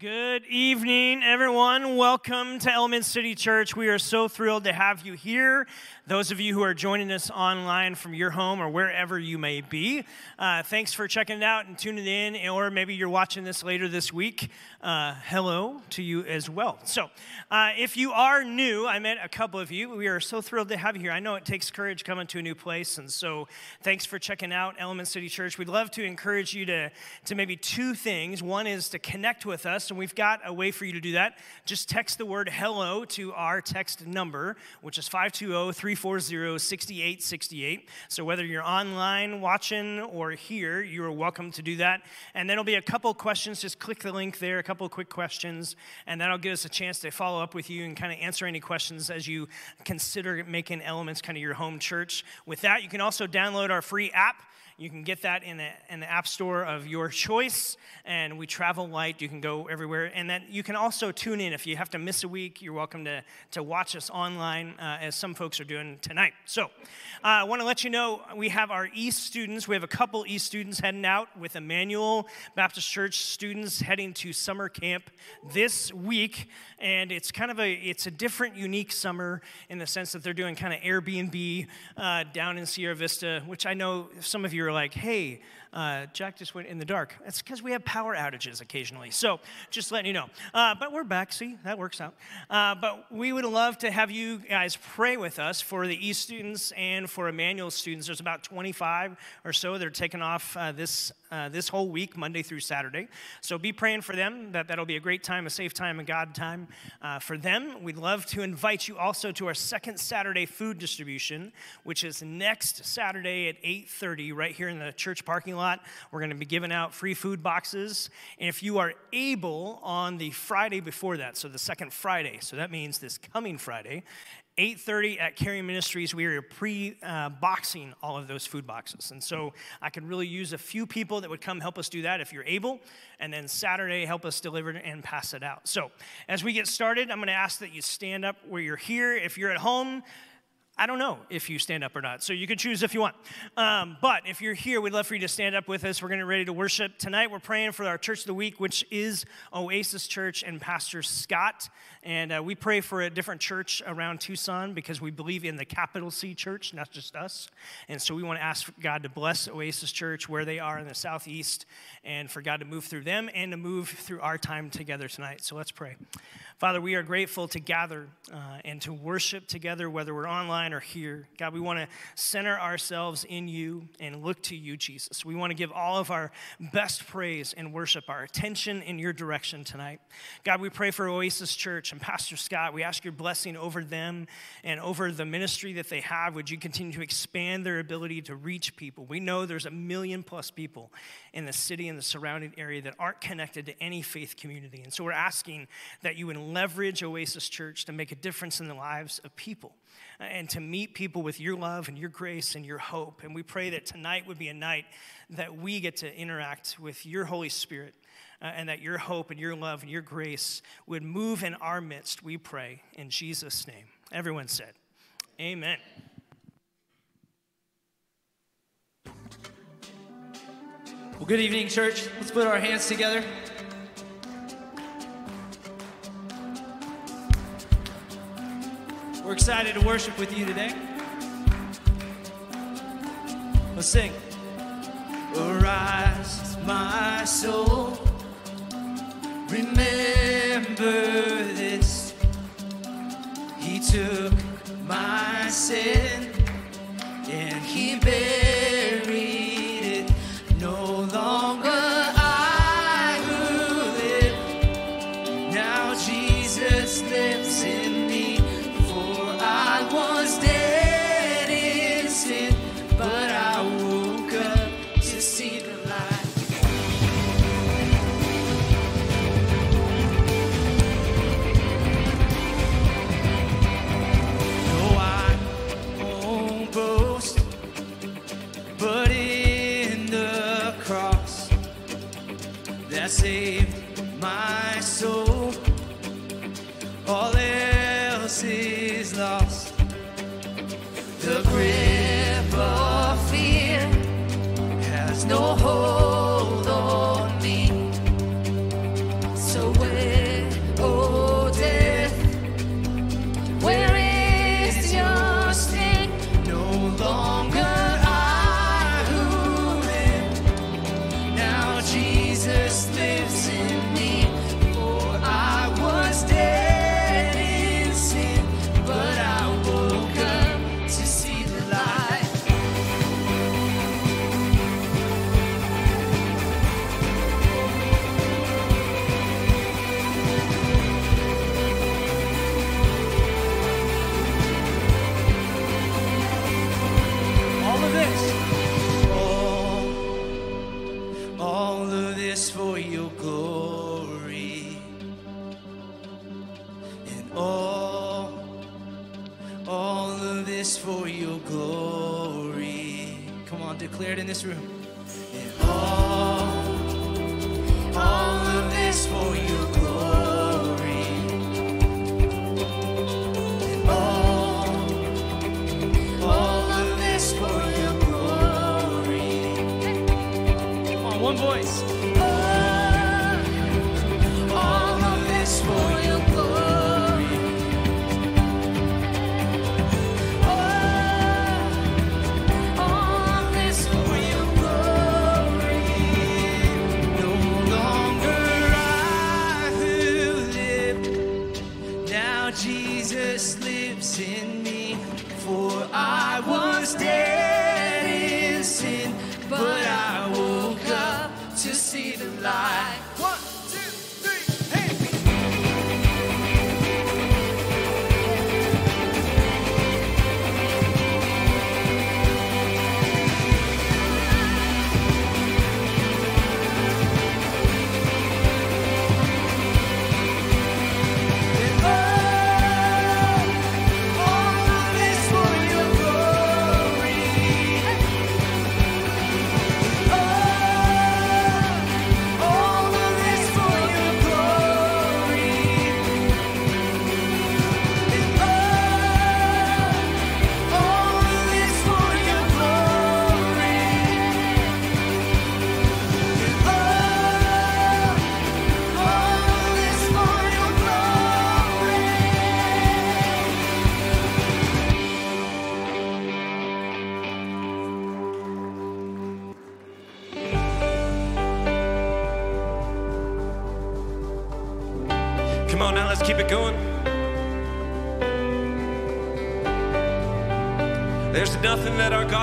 Good evening, everyone. Welcome to Element City Church. We are so thrilled to have you here. Those of you who are joining us online from your home or wherever you may be, uh, thanks for checking it out and tuning in, or maybe you're watching this later this week. Uh, hello to you as well. So, uh, if you are new, I met a couple of you. We are so thrilled to have you here. I know it takes courage coming to a new place, and so thanks for checking out Element City Church. We'd love to encourage you to, to maybe two things. One is to connect with us, and we've got a way for you to do that. Just text the word hello to our text number, which is 520 340 6868. So whether you're online watching or here, you are welcome to do that. And then there'll be a couple questions. Just click the link there, a couple quick questions, and that'll give us a chance to follow up with you and kind of answer any questions as you consider making Elements kind of your home church. With that, you can also download our free app. You can get that in, a, in the app store of your choice, and we travel light. You can go everywhere. And then you can also tune in. If you have to miss a week, you're welcome to, to watch us online, uh, as some folks are doing tonight. So uh, I want to let you know we have our East students. We have a couple East students heading out with Emmanuel Baptist Church students heading to summer camp this week. And it's kind of a, it's a different, unique summer in the sense that they're doing kind of Airbnb uh, down in Sierra Vista, which I know some of you are like, hey, uh, Jack just went in the dark. That's because we have power outages occasionally. So just letting you know. Uh, but we're back. See, that works out. Uh, but we would love to have you guys pray with us for the East students and for Emmanuel students. There's about 25 or so that are taking off uh, this uh, this whole week, Monday through Saturday. So be praying for them. That that'll be a great time, a safe time, a God time uh, for them. We'd love to invite you also to our second Saturday food distribution, which is next Saturday at 8:30, right here in the church parking lot. We're going to be giving out free food boxes, and if you are able on the Friday before that, so the second Friday, so that means this coming Friday, 8.30 at Caring Ministries, we are pre-boxing all of those food boxes. And so I could really use a few people that would come help us do that if you're able. And then Saturday, help us deliver and pass it out. So as we get started, I'm going to ask that you stand up where you're here. If you're at home, I don't know if you stand up or not, so you can choose if you want. Um, but if you're here, we'd love for you to stand up with us. We're to ready to worship tonight. We're praying for our church of the week, which is Oasis Church and Pastor Scott. And uh, we pray for a different church around Tucson because we believe in the capital C church, not just us. And so we want to ask God to bless Oasis Church where they are in the southeast, and for God to move through them and to move through our time together tonight. So let's pray. Father, we are grateful to gather uh, and to worship together, whether we're online or here. God, we want to center ourselves in you and look to you, Jesus. We want to give all of our best praise and worship, our attention in your direction tonight. God, we pray for Oasis Church and Pastor Scott. We ask your blessing over them and over the ministry that they have. Would you continue to expand their ability to reach people? We know there's a million plus people in the city and the surrounding area that aren't connected to any faith community. And so we're asking that you would leverage Oasis Church to make a difference in the lives of people and to meet people with your love and your grace and your hope. And we pray that tonight would be a night that we get to interact with your Holy Spirit. Uh, and that your hope and your love and your grace would move in our midst, we pray, in Jesus' name. Everyone said, Amen. Well, good evening, church. Let's put our hands together. We're excited to worship with you today. Let's sing. Arise, my soul. Remember this. He took my sin and he buried that saved my soul. All else is lost. this room.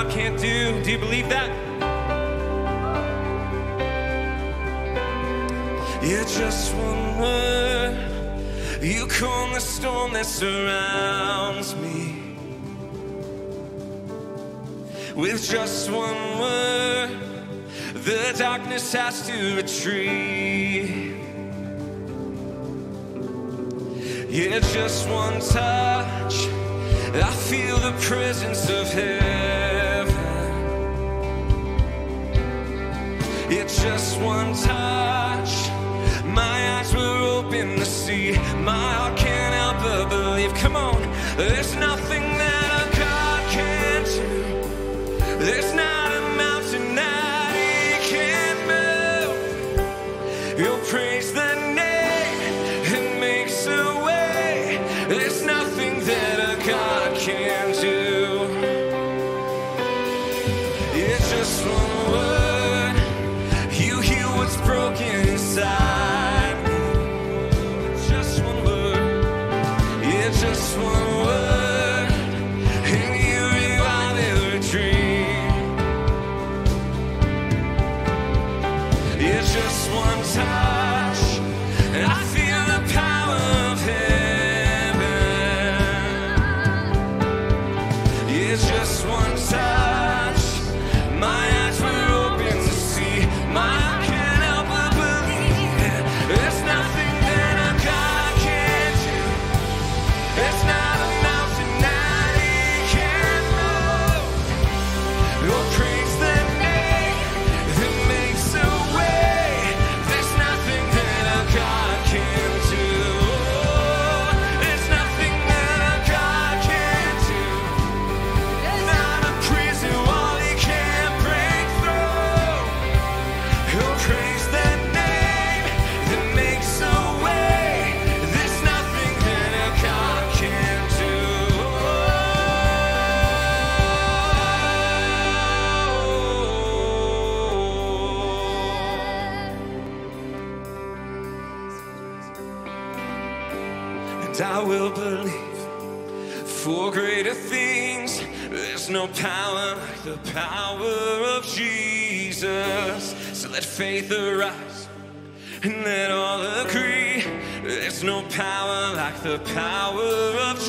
Can't do. Do you believe that? You're just one word. You calm the storm that surrounds me. With just one word, the darkness has to retreat. Yeah, just one touch, I feel the presence of Him. There's nothing. is just one time. power like the power of Jesus. So let faith arise and let all agree. There's no power like the power of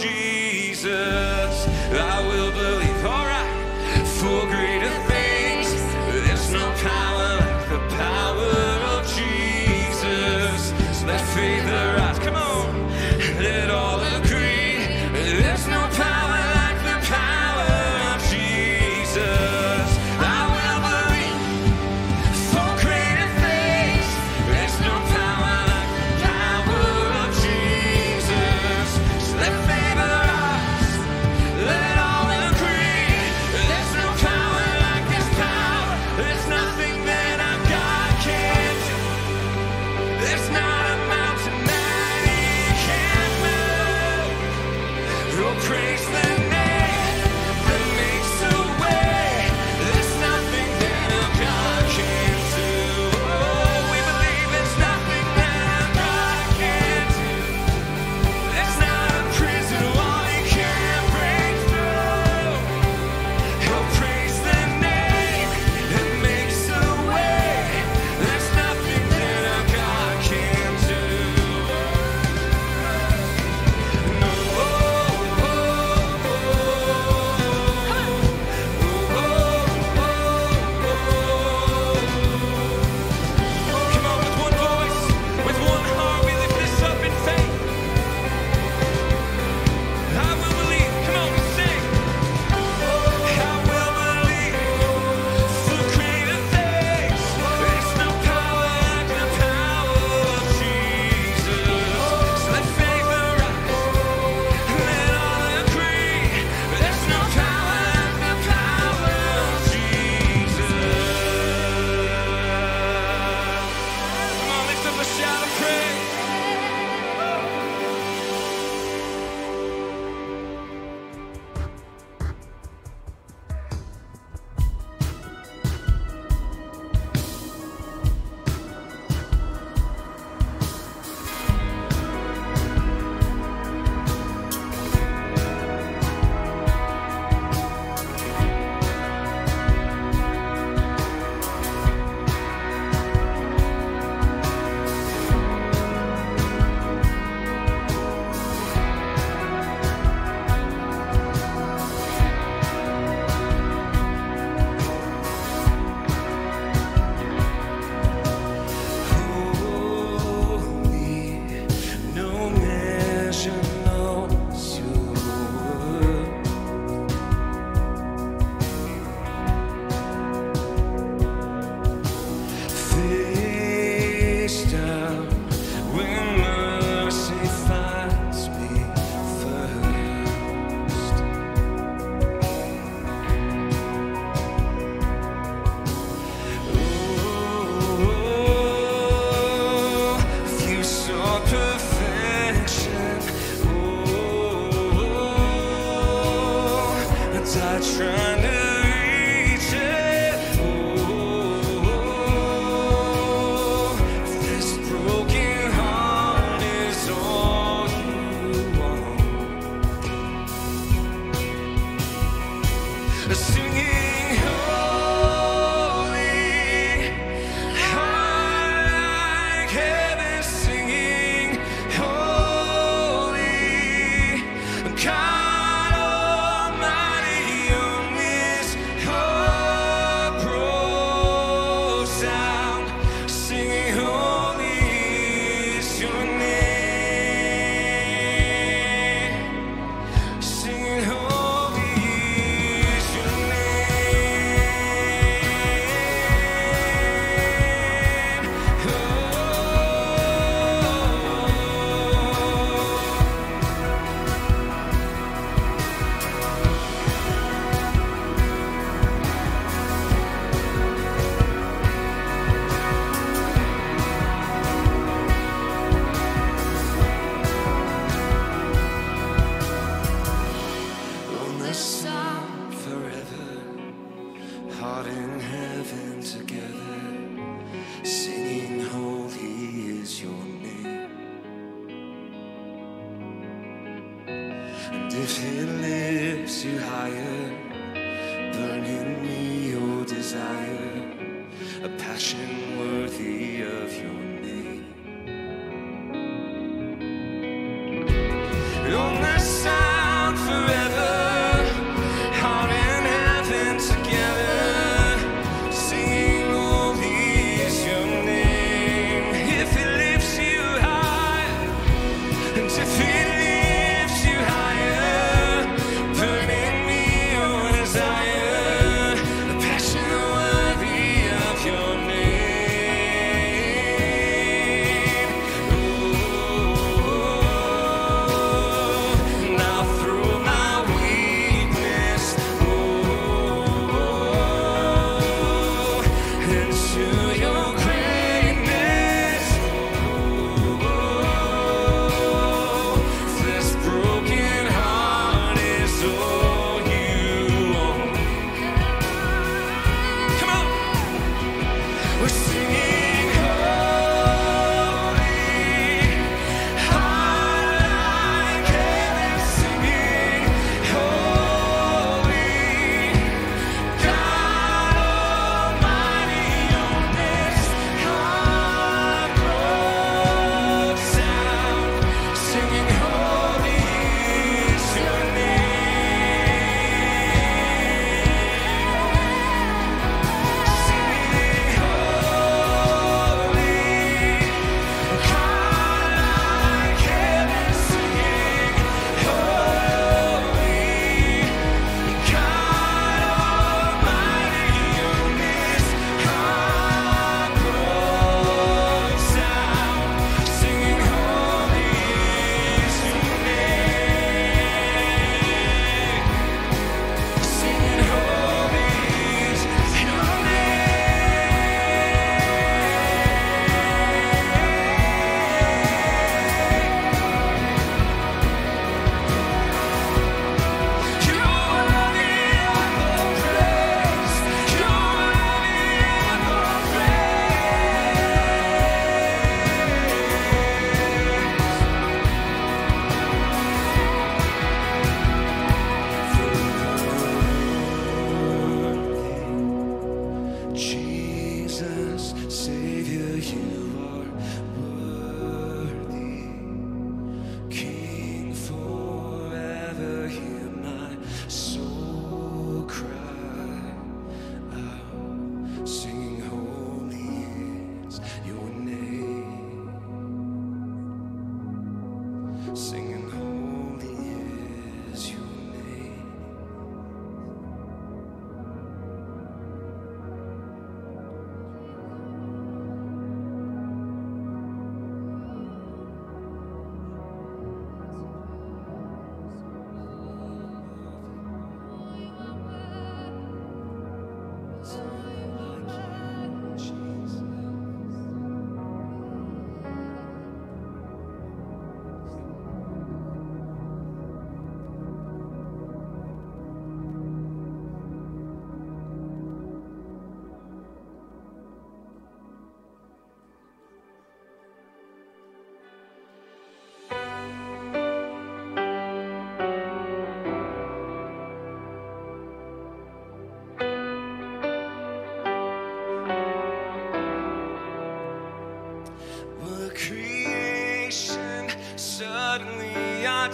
Singing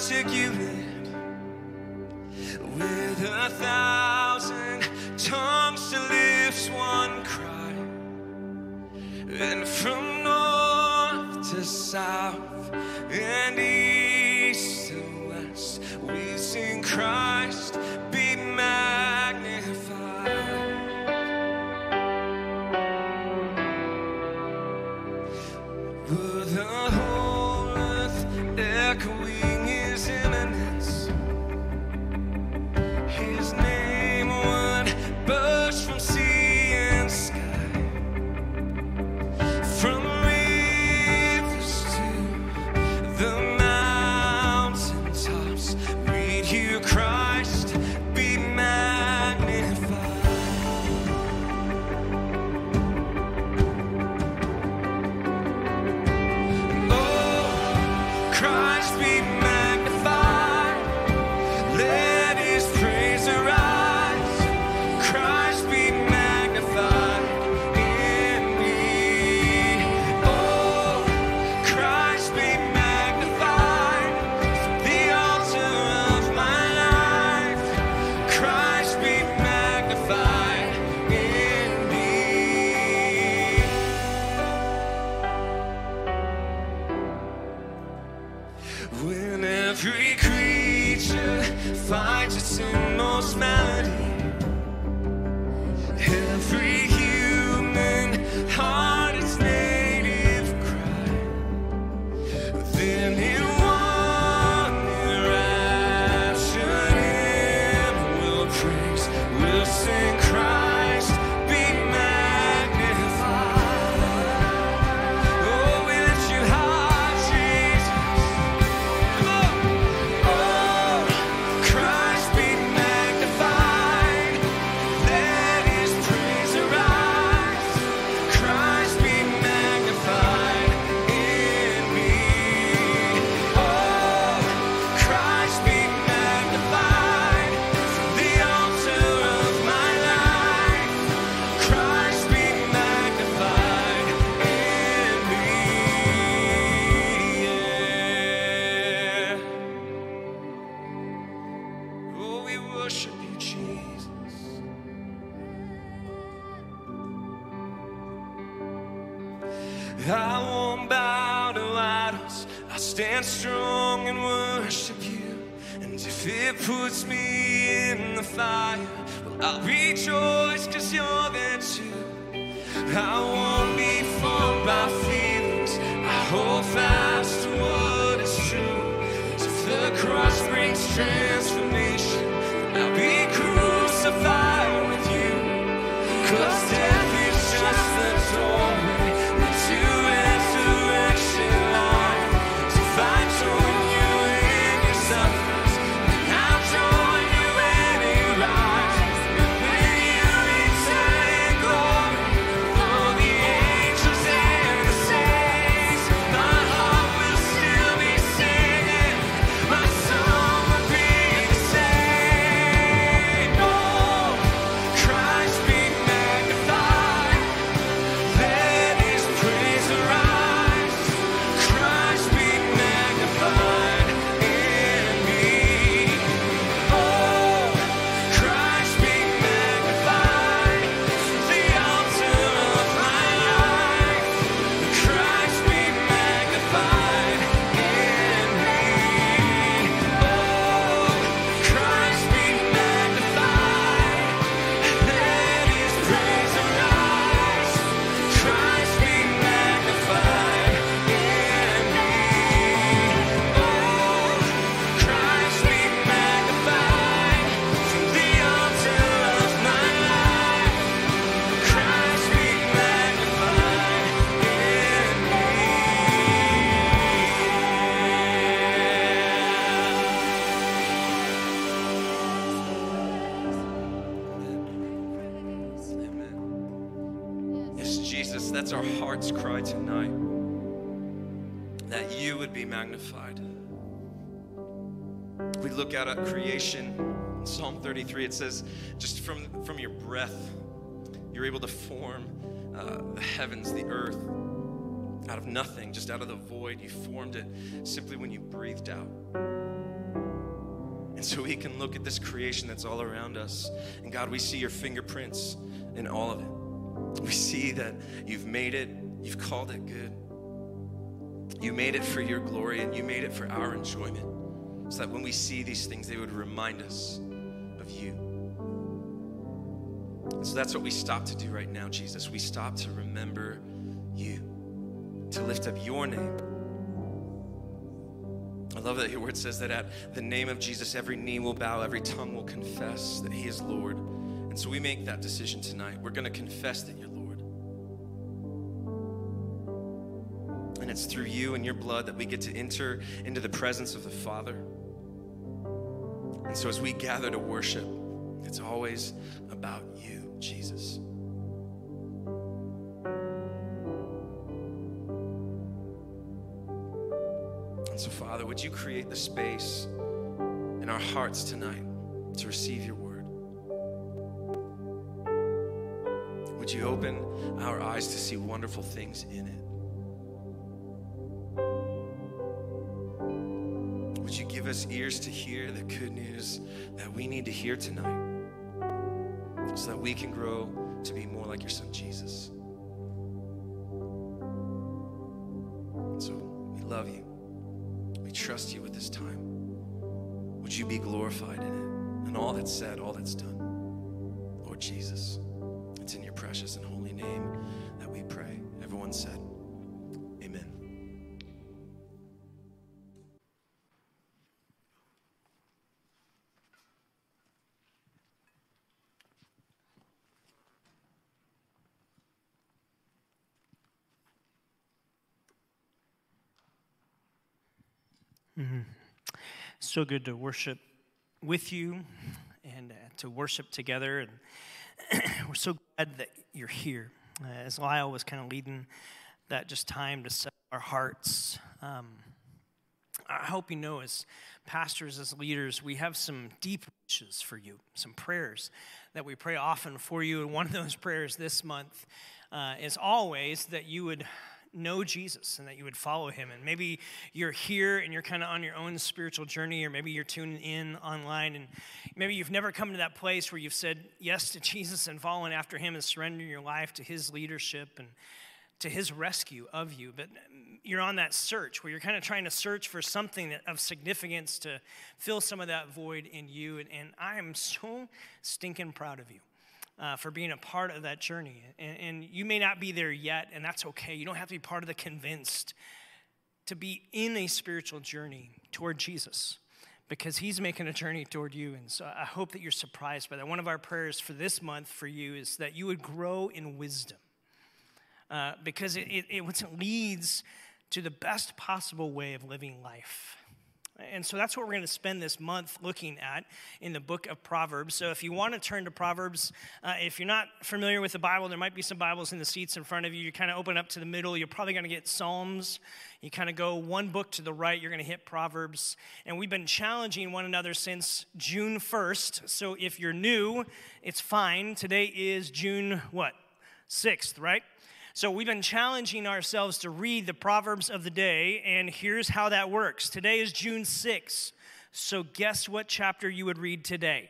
suddenly articulate look out at creation. In Psalm 33, it says, just from, from your breath, you're able to form uh, the heavens, the earth. Out of nothing, just out of the void, you formed it simply when you breathed out. And so we can look at this creation that's all around us. And God, we see your fingerprints in all of it. We see that you've made it, you've called it good. You made it for your glory and you made it for our enjoyment. So that when we see these things, they would remind us of you. And so that's what we stop to do right now, Jesus. We stop to remember you, to lift up your name. I love that your word says that at the name of Jesus, every knee will bow, every tongue will confess that he is Lord. And so we make that decision tonight. We're going to confess that you're Lord. And it's through you and your blood that we get to enter into the presence of the Father. And so as we gather to worship, it's always about you, Jesus. And so, Father, would you create the space in our hearts tonight to receive your word? Would you open our eyes to see wonderful things in it? Would you give us ears to hear the good news that we need to hear tonight so that we can grow to be more like your son Jesus? So we love you. We trust you with this time. Would you be glorified in it and all that's said, all that's done? Lord Jesus, it's in your precious and holy name that we pray. Everyone said, So good to worship with you and uh, to worship together. And we're so glad that you're here. Uh, as Lyle was kind of leading that just time to set our hearts. Um, I hope you know, as pastors, as leaders, we have some deep wishes for you, some prayers that we pray often for you. And one of those prayers this month uh, is always that you would know Jesus and that you would follow him. And maybe you're here and you're kind of on your own spiritual journey, or maybe you're tuning in online and maybe you've never come to that place where you've said yes to Jesus and fallen after him and surrendering your life to his leadership and to his rescue of you. But you're on that search where you're kind of trying to search for something that, of significance to fill some of that void in you. And, and I am so stinking proud of you uh, for being a part of that journey. And, and you may not be there yet, and that's okay. You don't have to be part of the convinced to be in a spiritual journey toward Jesus because he's making a journey toward you. And so I hope that you're surprised by that. One of our prayers for this month for you is that you would grow in wisdom uh, because it, it, it leads to the best possible way of living life. And so that's what we're going to spend this month looking at in the book of Proverbs. So if you want to turn to Proverbs, uh, if you're not familiar with the Bible, there might be some Bibles in the seats in front of you. You kind of open up to the middle, you're probably going to get Psalms. You kind of go one book to the right, you're going to hit Proverbs. And we've been challenging one another since June 1st. So if you're new, it's fine. Today is June what? 6th, right? So we've been challenging ourselves to read the Proverbs of the day, and here's how that works. Today is June 6th. So guess what chapter you would read today?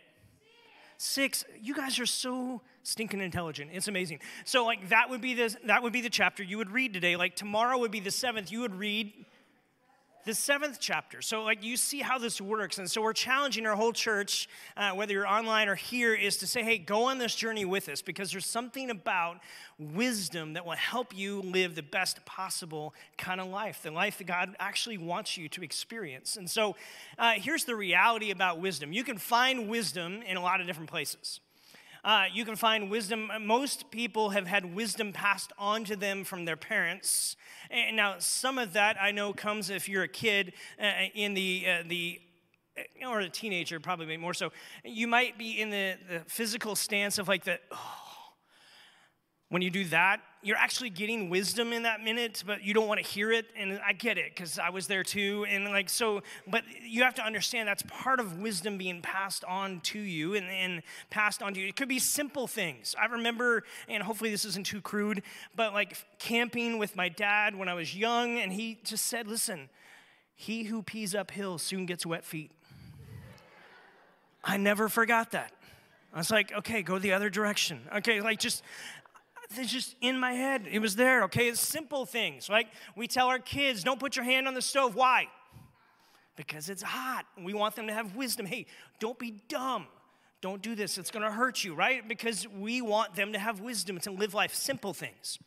Six. You guys are so stinking intelligent. It's amazing. So like that would be the that would be the chapter you would read today. Like tomorrow would be the seventh. You would read the seventh chapter. So, like, you see how this works. And so, we're challenging our whole church, uh, whether you're online or here, is to say, hey, go on this journey with us because there's something about wisdom that will help you live the best possible kind of life, the life that God actually wants you to experience. And so, uh, here's the reality about wisdom you can find wisdom in a lot of different places. Uh, you can find wisdom. Most people have had wisdom passed on to them from their parents. And now, some of that I know comes if you're a kid uh, in the, uh, the or a teenager, probably more so. You might be in the, the physical stance of like the, oh, when you do that, you're actually getting wisdom in that minute, but you don't want to hear it. And I get it because I was there too. And like, so, but you have to understand that's part of wisdom being passed on to you and, and passed on to you. It could be simple things. I remember, and hopefully this isn't too crude, but like camping with my dad when I was young, and he just said, listen, he who pees uphill soon gets wet feet. I never forgot that. I was like, okay, go the other direction. Okay, like just it's just in my head. It was there, okay? It's simple things. Like we tell our kids, don't put your hand on the stove. Why? Because it's hot. We want them to have wisdom. Hey, don't be dumb. Don't do this. It's going to hurt you, right? Because we want them to have wisdom to live life. Simple things.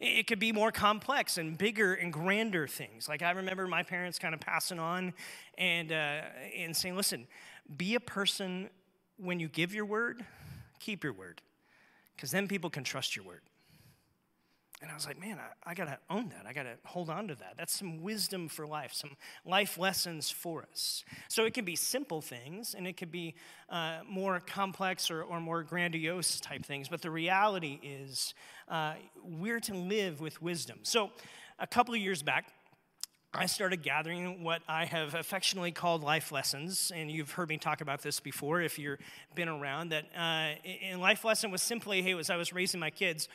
It could be more complex and bigger and grander things. Like I remember my parents kind of passing on and, uh, and saying, listen, be a person when you give your word, keep your word because then people can trust your word. And I was like, man, I, I got to own that. I got to hold on to that. That's some wisdom for life, some life lessons for us. So it can be simple things and it could be uh, more complex or, or more grandiose type things. But the reality is, uh, we're to live with wisdom. So a couple of years back, I started gathering what I have affectionately called life lessons, and you've heard me talk about this before if you've been around. That uh, in life lesson was simply, hey, as I was raising my kids,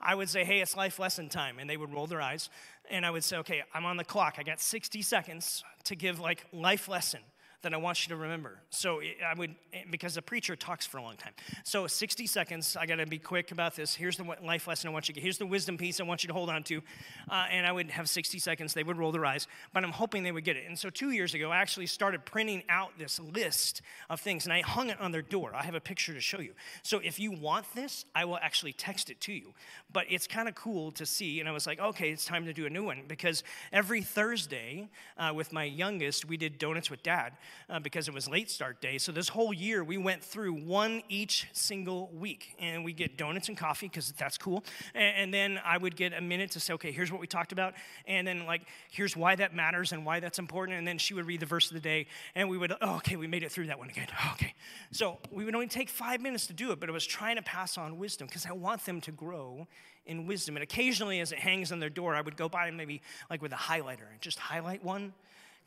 I would say, hey, it's life lesson time, and they would roll their eyes, and I would say, okay, I'm on the clock. I got 60 seconds to give like life lesson that I want you to remember. So I would, because the preacher talks for a long time. So 60 seconds, I got to be quick about this. Here's the life lesson I want you to get. Here's the wisdom piece I want you to hold on to. Uh, and I would have 60 seconds. They would roll their eyes, but I'm hoping they would get it. And so two years ago, I actually started printing out this list of things and I hung it on their door. I have a picture to show you. So if you want this, I will actually text it to you. But it's kind of cool to see. And I was like, okay, it's time to do a new one because every Thursday uh, with my youngest, we did Donuts with Dad uh, because it was late start day. So this whole year, we went through one each single week. And we get donuts and coffee because that's cool. And, and then I would get a minute to say, okay, here's what we talked about. And then, like, here's why that matters and why that's important. And then she would read the verse of the day. And we would, oh, okay, we made it through that one again. Okay. So we would only take five minutes to do it, but it was trying to pass on wisdom because I want them to grow in wisdom. And occasionally, as it hangs on their door, I would go by and maybe like with a highlighter and just highlight one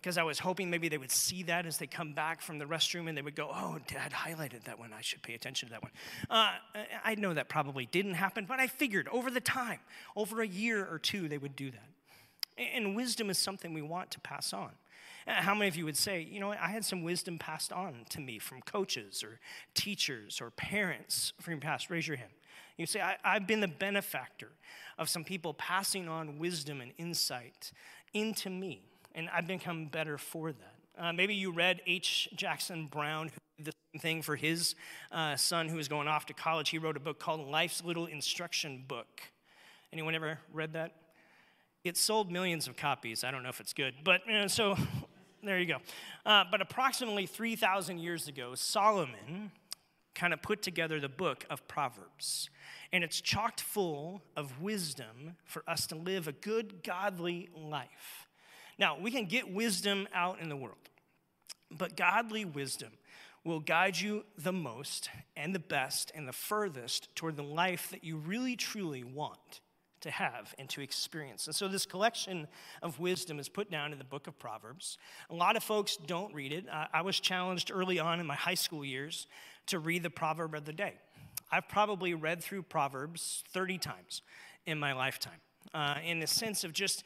because I was hoping maybe they would see that as they come back from the restroom and they would go, Oh, dad highlighted that one. I should pay attention to that one. Uh, I know that probably didn't happen, but I figured over the time, over a year or two, they would do that. And wisdom is something we want to pass on. Uh, how many of you would say, you know, I had some wisdom passed on to me from coaches or teachers or parents from your past? Raise your hand. You say, I, have been the benefactor of some people passing on wisdom and insight into me and I've become better for that. Uh, maybe you read H. Jackson Brown, who did the same thing for his uh, son who was going off to college. He wrote a book called Life's Little Instruction Book. Anyone ever read that? It sold millions of copies. I don't know if it's good, but you know, so there you go. Uh, but approximately 3,000 years ago, Solomon kind of put together the book of Proverbs. And it's chocked full of wisdom for us to live a good, godly life. Now, we can get wisdom out in the world, but godly wisdom will guide you the most and the best and the furthest toward the life that you really truly want to have and to experience. And so, this collection of wisdom is put down in the book of Proverbs. A lot of folks don't read it. I was challenged early on in my high school years to read the proverb of the day. I've probably read through Proverbs 30 times in my lifetime. Uh, in the sense of just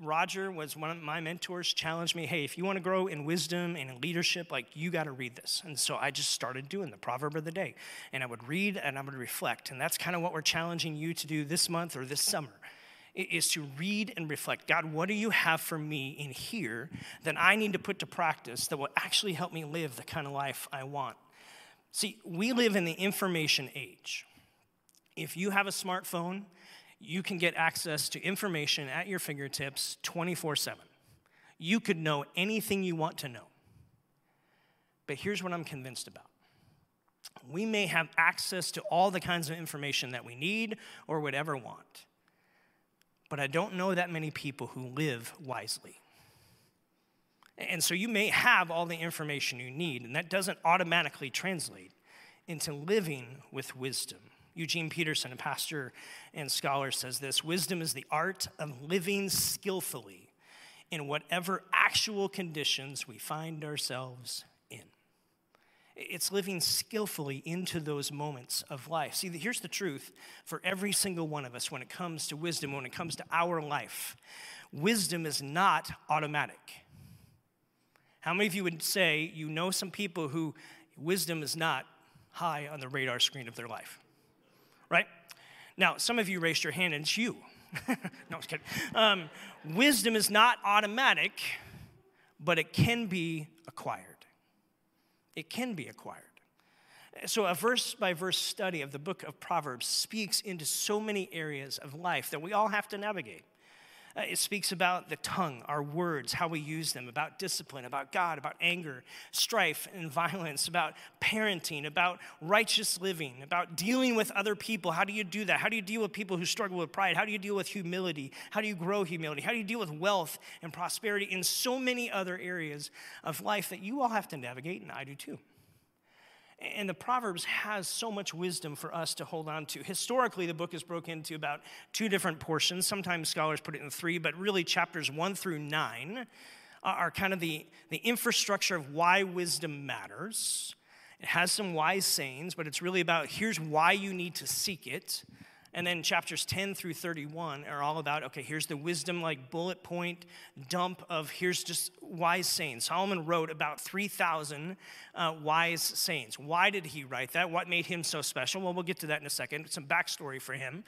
Roger was one of my mentors, challenged me, hey, if you want to grow in wisdom and in leadership, like you got to read this. And so I just started doing the proverb of the day. And I would read and I would reflect. And that's kind of what we're challenging you to do this month or this summer is to read and reflect. God, what do you have for me in here that I need to put to practice that will actually help me live the kind of life I want? See, we live in the information age. If you have a smartphone, you can get access to information at your fingertips 24 7. You could know anything you want to know. But here's what I'm convinced about we may have access to all the kinds of information that we need or would ever want. But I don't know that many people who live wisely. And so you may have all the information you need, and that doesn't automatically translate into living with wisdom Eugene Peterson, a pastor and scholar, says this Wisdom is the art of living skillfully in whatever actual conditions we find ourselves in. It's living skillfully into those moments of life. See, here's the truth for every single one of us when it comes to wisdom, when it comes to our life wisdom is not automatic. How many of you would say you know some people who wisdom is not high on the radar screen of their life? Right? Now, some of you raised your hand and it's you. no, I'm just kidding. Um, wisdom is not automatic, but it can be acquired. It can be acquired. So, a verse by verse study of the book of Proverbs speaks into so many areas of life that we all have to navigate. Uh, it speaks about the tongue, our words, how we use them, about discipline, about God, about anger, strife, and violence, about parenting, about righteous living, about dealing with other people. How do you do that? How do you deal with people who struggle with pride? How do you deal with humility? How do you grow humility? How do you deal with wealth and prosperity in so many other areas of life that you all have to navigate, and I do too? And the Proverbs has so much wisdom for us to hold on to. Historically, the book is broken into about two different portions. Sometimes scholars put it in three, but really, chapters one through nine are kind of the, the infrastructure of why wisdom matters. It has some wise sayings, but it's really about here's why you need to seek it. And then chapters 10 through 31 are all about okay, here's the wisdom, like bullet point dump of here's just wise sayings. Solomon wrote about 3,000 uh, wise sayings. Why did he write that? What made him so special? Well, we'll get to that in a second. Some backstory for him.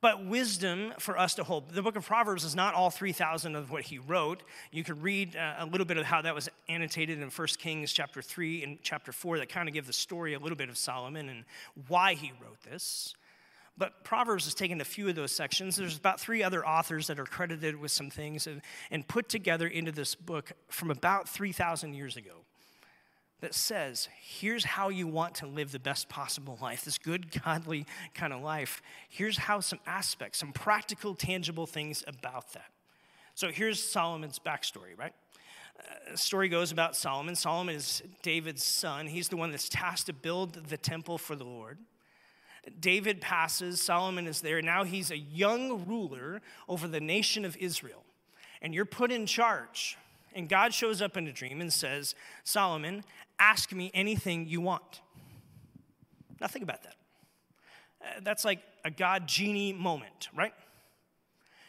But wisdom for us to hold. The book of Proverbs is not all 3,000 of what he wrote. You could read uh, a little bit of how that was annotated in 1 Kings chapter 3 and chapter 4 that kind of give the story a little bit of Solomon and why he wrote this. But Proverbs has taken a few of those sections. There's about three other authors that are credited with some things and, and put together into this book from about 3,000 years ago that says, here's how you want to live the best possible life, this good, godly kind of life. Here's how some aspects, some practical, tangible things about that. So here's Solomon's backstory, right? Uh, story goes about Solomon. Solomon is David's son. He's the one that's tasked to build the temple for the Lord. David passes, Solomon is there. Now he's a young ruler over the nation of Israel. And you're put in charge. And God shows up in a dream and says, Solomon, ask me anything you want. Now think about that. Uh, that's like a God genie moment, right?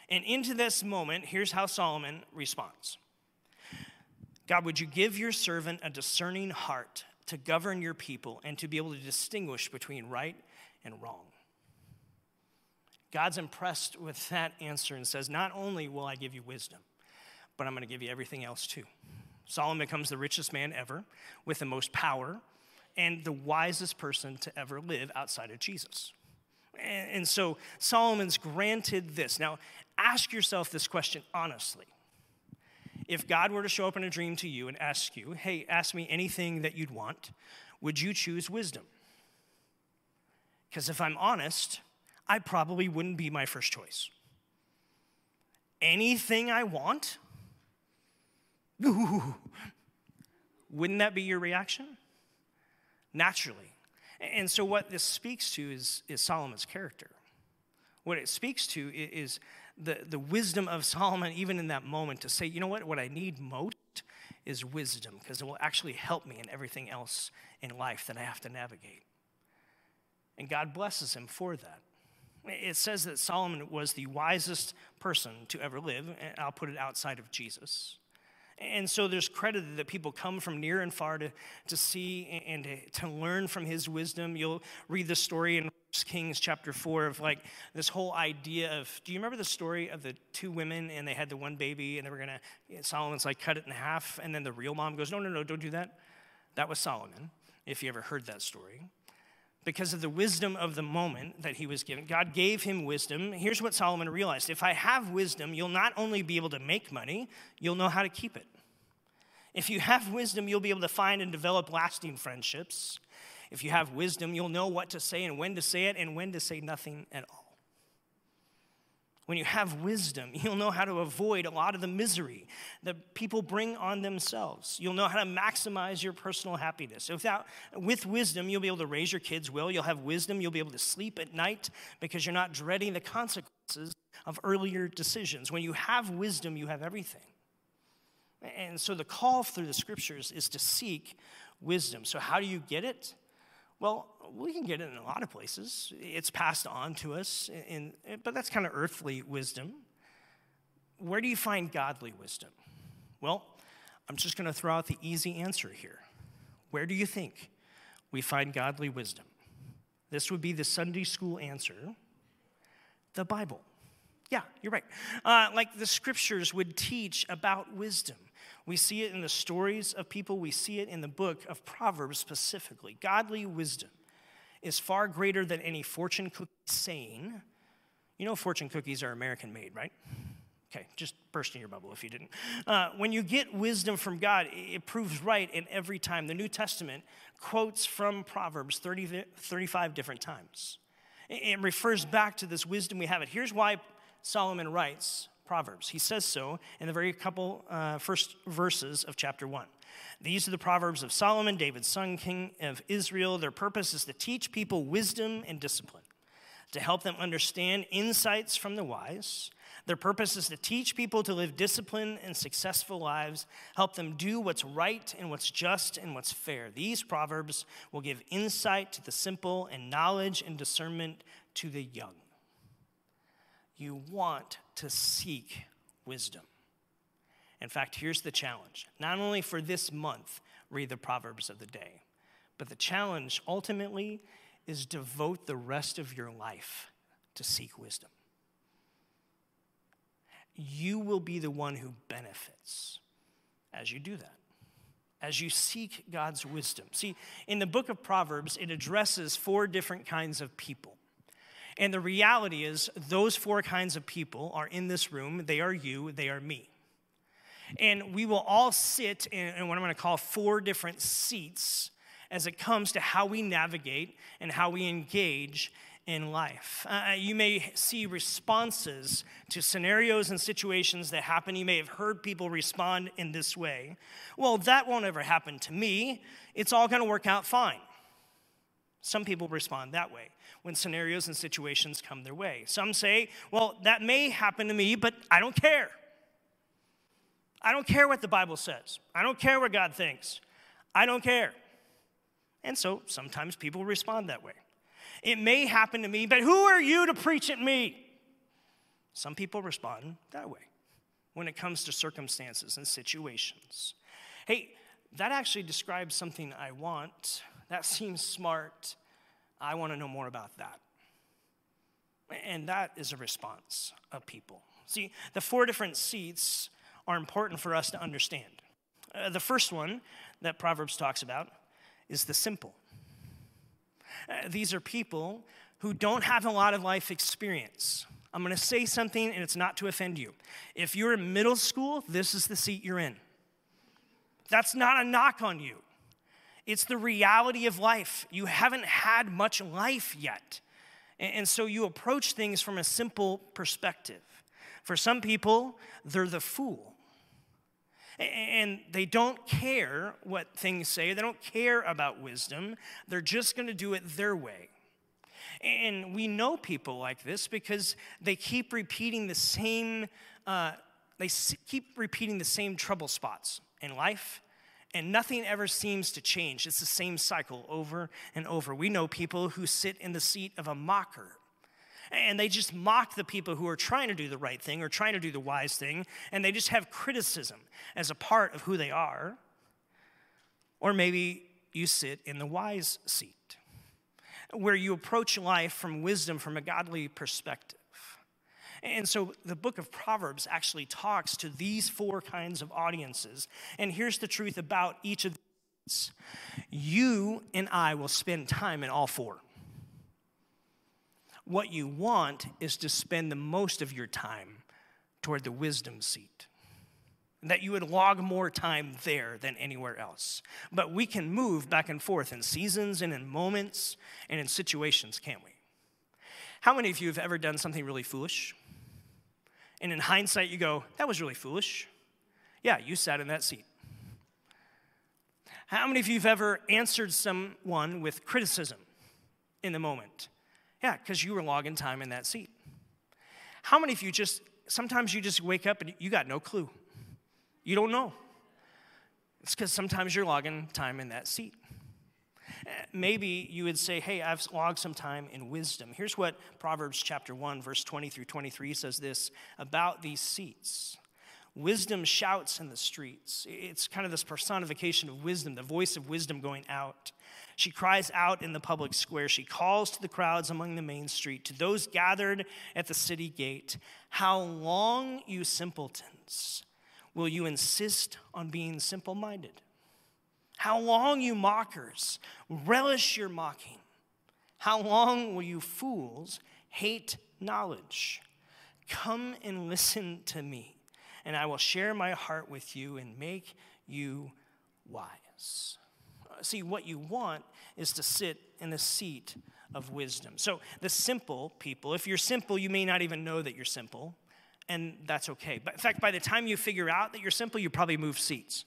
And into this moment, here's how Solomon responds God, would you give your servant a discerning heart to govern your people and to be able to distinguish between right and wrong. God's impressed with that answer and says, Not only will I give you wisdom, but I'm going to give you everything else too. Solomon becomes the richest man ever with the most power and the wisest person to ever live outside of Jesus. And, so Solomon's granted this. Now, ask yourself this question honestly. If God were to show up in a dream to you and ask you, hey, ask me anything that you'd want, would you choose wisdom? Because if I'm honest, I probably wouldn't be my first choice. Anything I want? Ooh. Wouldn't that be your reaction? Naturally. And so, what this speaks to is, is Solomon's character. What it speaks to is the, the wisdom of Solomon, even in that moment, to say, you know what, what I need most is wisdom, because it will actually help me in everything else in life that I have to navigate. And God blesses him for that. It says that Solomon was the wisest person to ever live, and I'll put it outside of Jesus. And so there's credit that people come from near and far to, to see and to, to learn from his wisdom. You'll read the story in Kings chapter 4 of like this whole idea of do you remember the story of the two women and they had the one baby and they were gonna, Solomon's like cut it in half, and then the real mom goes, No, no, no, don't do that. That was Solomon, if you ever heard that story because of the wisdom of the moment that he was given. God gave him wisdom. Here's what Solomon realized if I have wisdom, you'll not only be able to make money, you'll know how to keep it. If you have wisdom, you'll be able to find and develop lasting friendships. If you have wisdom, you'll know what to say and when to say it and when to say nothing at all. When you have wisdom, you'll know how to avoid a lot of the misery that people bring on themselves. You'll know how to maximize your personal happiness. Without, with wisdom, you'll be able to raise your kids well. You'll have wisdom. You'll be able to sleep at night because you're not dreading the consequences of earlier decisions. When you have wisdom, you have everything. And so the call through the scriptures is to seek wisdom. So, how do you get it? Well, we can get it in a lot of places. It's passed on to us, in, but that's kind of earthly wisdom. Where do you find godly wisdom? Well, I'm just going to throw out the easy answer here. Where do you think we find godly wisdom? This would be the Sunday school answer the Bible. Yeah, you're right. Uh, like the scriptures would teach about wisdom. We see it in the stories of people, we see it in the book of Proverbs specifically. Godly wisdom is far greater than any fortune cookie saying. You know, fortune cookies are American made, right? Okay, just burst in your bubble if you didn't. Uh, when you get wisdom from God, it proves right in every time. The New Testament quotes from Proverbs 30, 35 different times. It refers back to this wisdom we have. It. Here's why Solomon writes Proverbs. He says so in the very couple uh, first verses of chapter 1. These are the Proverbs of Solomon, David's son, king of Israel. Their purpose is to teach people wisdom and discipline, to help them understand insights from the wise. Their purpose is to teach people to live disciplined and successful lives, help them do what's right and what's just and what's fair. These proverbs will give insight to the simple and knowledge and discernment to the young you want to seek wisdom. In fact, here's the challenge not only for this month, read the Proverbs of the day, but the challenge ultimately is to devote the rest of your life to seek wisdom. You will be the one who benefits as you do that, as you seek God's wisdom. See, in the book of Proverbs, it addresses four different kinds of people. And the reality is, those four kinds of people are in this room. They are you, they are me. And we will all sit in, in what I'm going to call four different seats as it comes to how we navigate and how we engage in life. Uh, you may see responses to scenarios and situations that happen. You may have heard people respond in this way. Well, that won't ever happen to me. It's all going to work out fine. Some people respond that way when scenarios and situations come their way. Some say, well, that may happen to me, but I don't care. I don't care what the Bible says. I don't care what God thinks. I don't care. And so sometimes people respond that way. It may happen to me, but who are you to preach at me? Some people respond that way when it comes to circumstances and situations. Hey, that actually describes something I want. That seems smart. I want to know more about that. And that is a response of people. See, the four different seats are important for us to understand. Uh, the first one that Proverbs talks about is the simple. Uh, these are people who don't have a lot of life experience. I'm going to say something and it's not to offend you. If you're in middle school, this is the seat you're in. That's not a knock on you. It's the reality of life. You haven't had much life yet. And so you approach things from a simple perspective. For some people, they're the fool. And they don't care what things say, they don't care about wisdom. They're just going to do it their way. And we know people like this because they keep repeating the same, uh, they keep repeating the same trouble spots in life and nothing ever seems to change. It's the same cycle over and over. We know people who sit in the seat of a mocker. And they just mock the people who are trying to do the right thing or trying to do the wise thing, and they just have criticism as a part of who they are. Or maybe you sit in the wise seat, where you approach life from wisdom, from a godly perspective. And so the book of Proverbs actually talks to these four kinds of audiences. And here's the truth about each of these you and I will spend time in all four. What you want is to spend the most of your time toward the wisdom seat. That you would log more time there than anywhere else. But we can move back and forth in seasons and in moments and in situations, can't we? How many of you have ever done something really foolish? And in hindsight, you go, that was really foolish. Yeah, you sat in that seat. How many of you have ever answered someone with criticism in the moment? Yeah, because you were logging time in that seat. How many of you just, sometimes you just wake up and you got no clue? You don't know. It's because sometimes you're logging time in that seat. Maybe you would say, Hey, I've logged some time in wisdom. Here's what Proverbs chapter 1, verse 20 through 23 says this about these seats. Wisdom shouts in the streets. It's kind of this personification of wisdom, the voice of wisdom going out. She cries out in the public square. She calls to the crowds among the main street, to those gathered at the city gate. How long, you simpletons, will you insist on being simple minded? How long, you mockers, relish your mocking? How long will you fools hate knowledge? Come and listen to me, and I will share my heart with you and make you wise. Uh, See, what you want is to sit in the seat of wisdom. So, the simple people, if you're simple, you may not even know that you're simple, and that's okay. But in fact, by the time you figure out that you're simple, you probably move seats.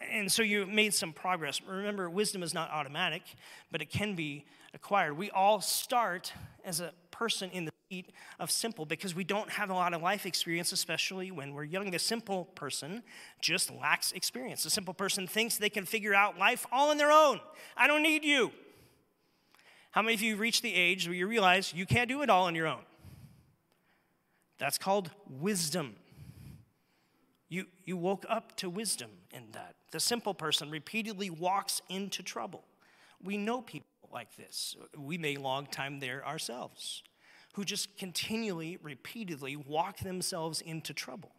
And so you made some progress. Remember, wisdom is not automatic, but it can be acquired. We all start as a person in the seat of simple because we don't have a lot of life experience, especially when we're young. The simple person just lacks experience. The simple person thinks they can figure out life all on their own. I don't need you. How many of you reach the age where you realize you can't do it all on your own? That's called wisdom. You, you woke up to wisdom in that. The simple person repeatedly walks into trouble. We know people like this. We may long time there ourselves, who just continually, repeatedly walk themselves into trouble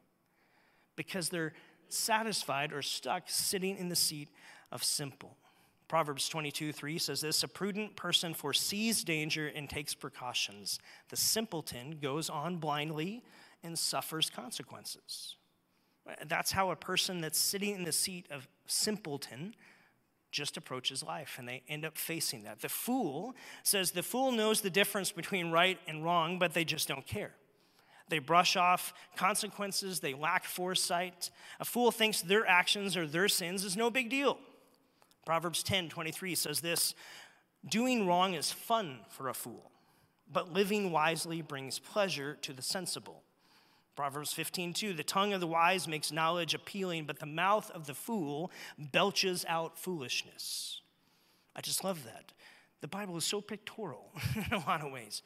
because they're satisfied or stuck sitting in the seat of simple. Proverbs 22 3 says this A prudent person foresees danger and takes precautions. The simpleton goes on blindly and suffers consequences. That's how a person that's sitting in the seat of simpleton just approaches life and they end up facing that. The fool says the fool knows the difference between right and wrong, but they just don't care. They brush off consequences, they lack foresight. A fool thinks their actions or their sins is no big deal. Proverbs 10 23 says this Doing wrong is fun for a fool, but living wisely brings pleasure to the sensible. Proverbs 15, 2, the tongue of the wise makes knowledge appealing, but the mouth of the fool belches out foolishness. I just love that. The Bible is so pictorial in a lot of ways.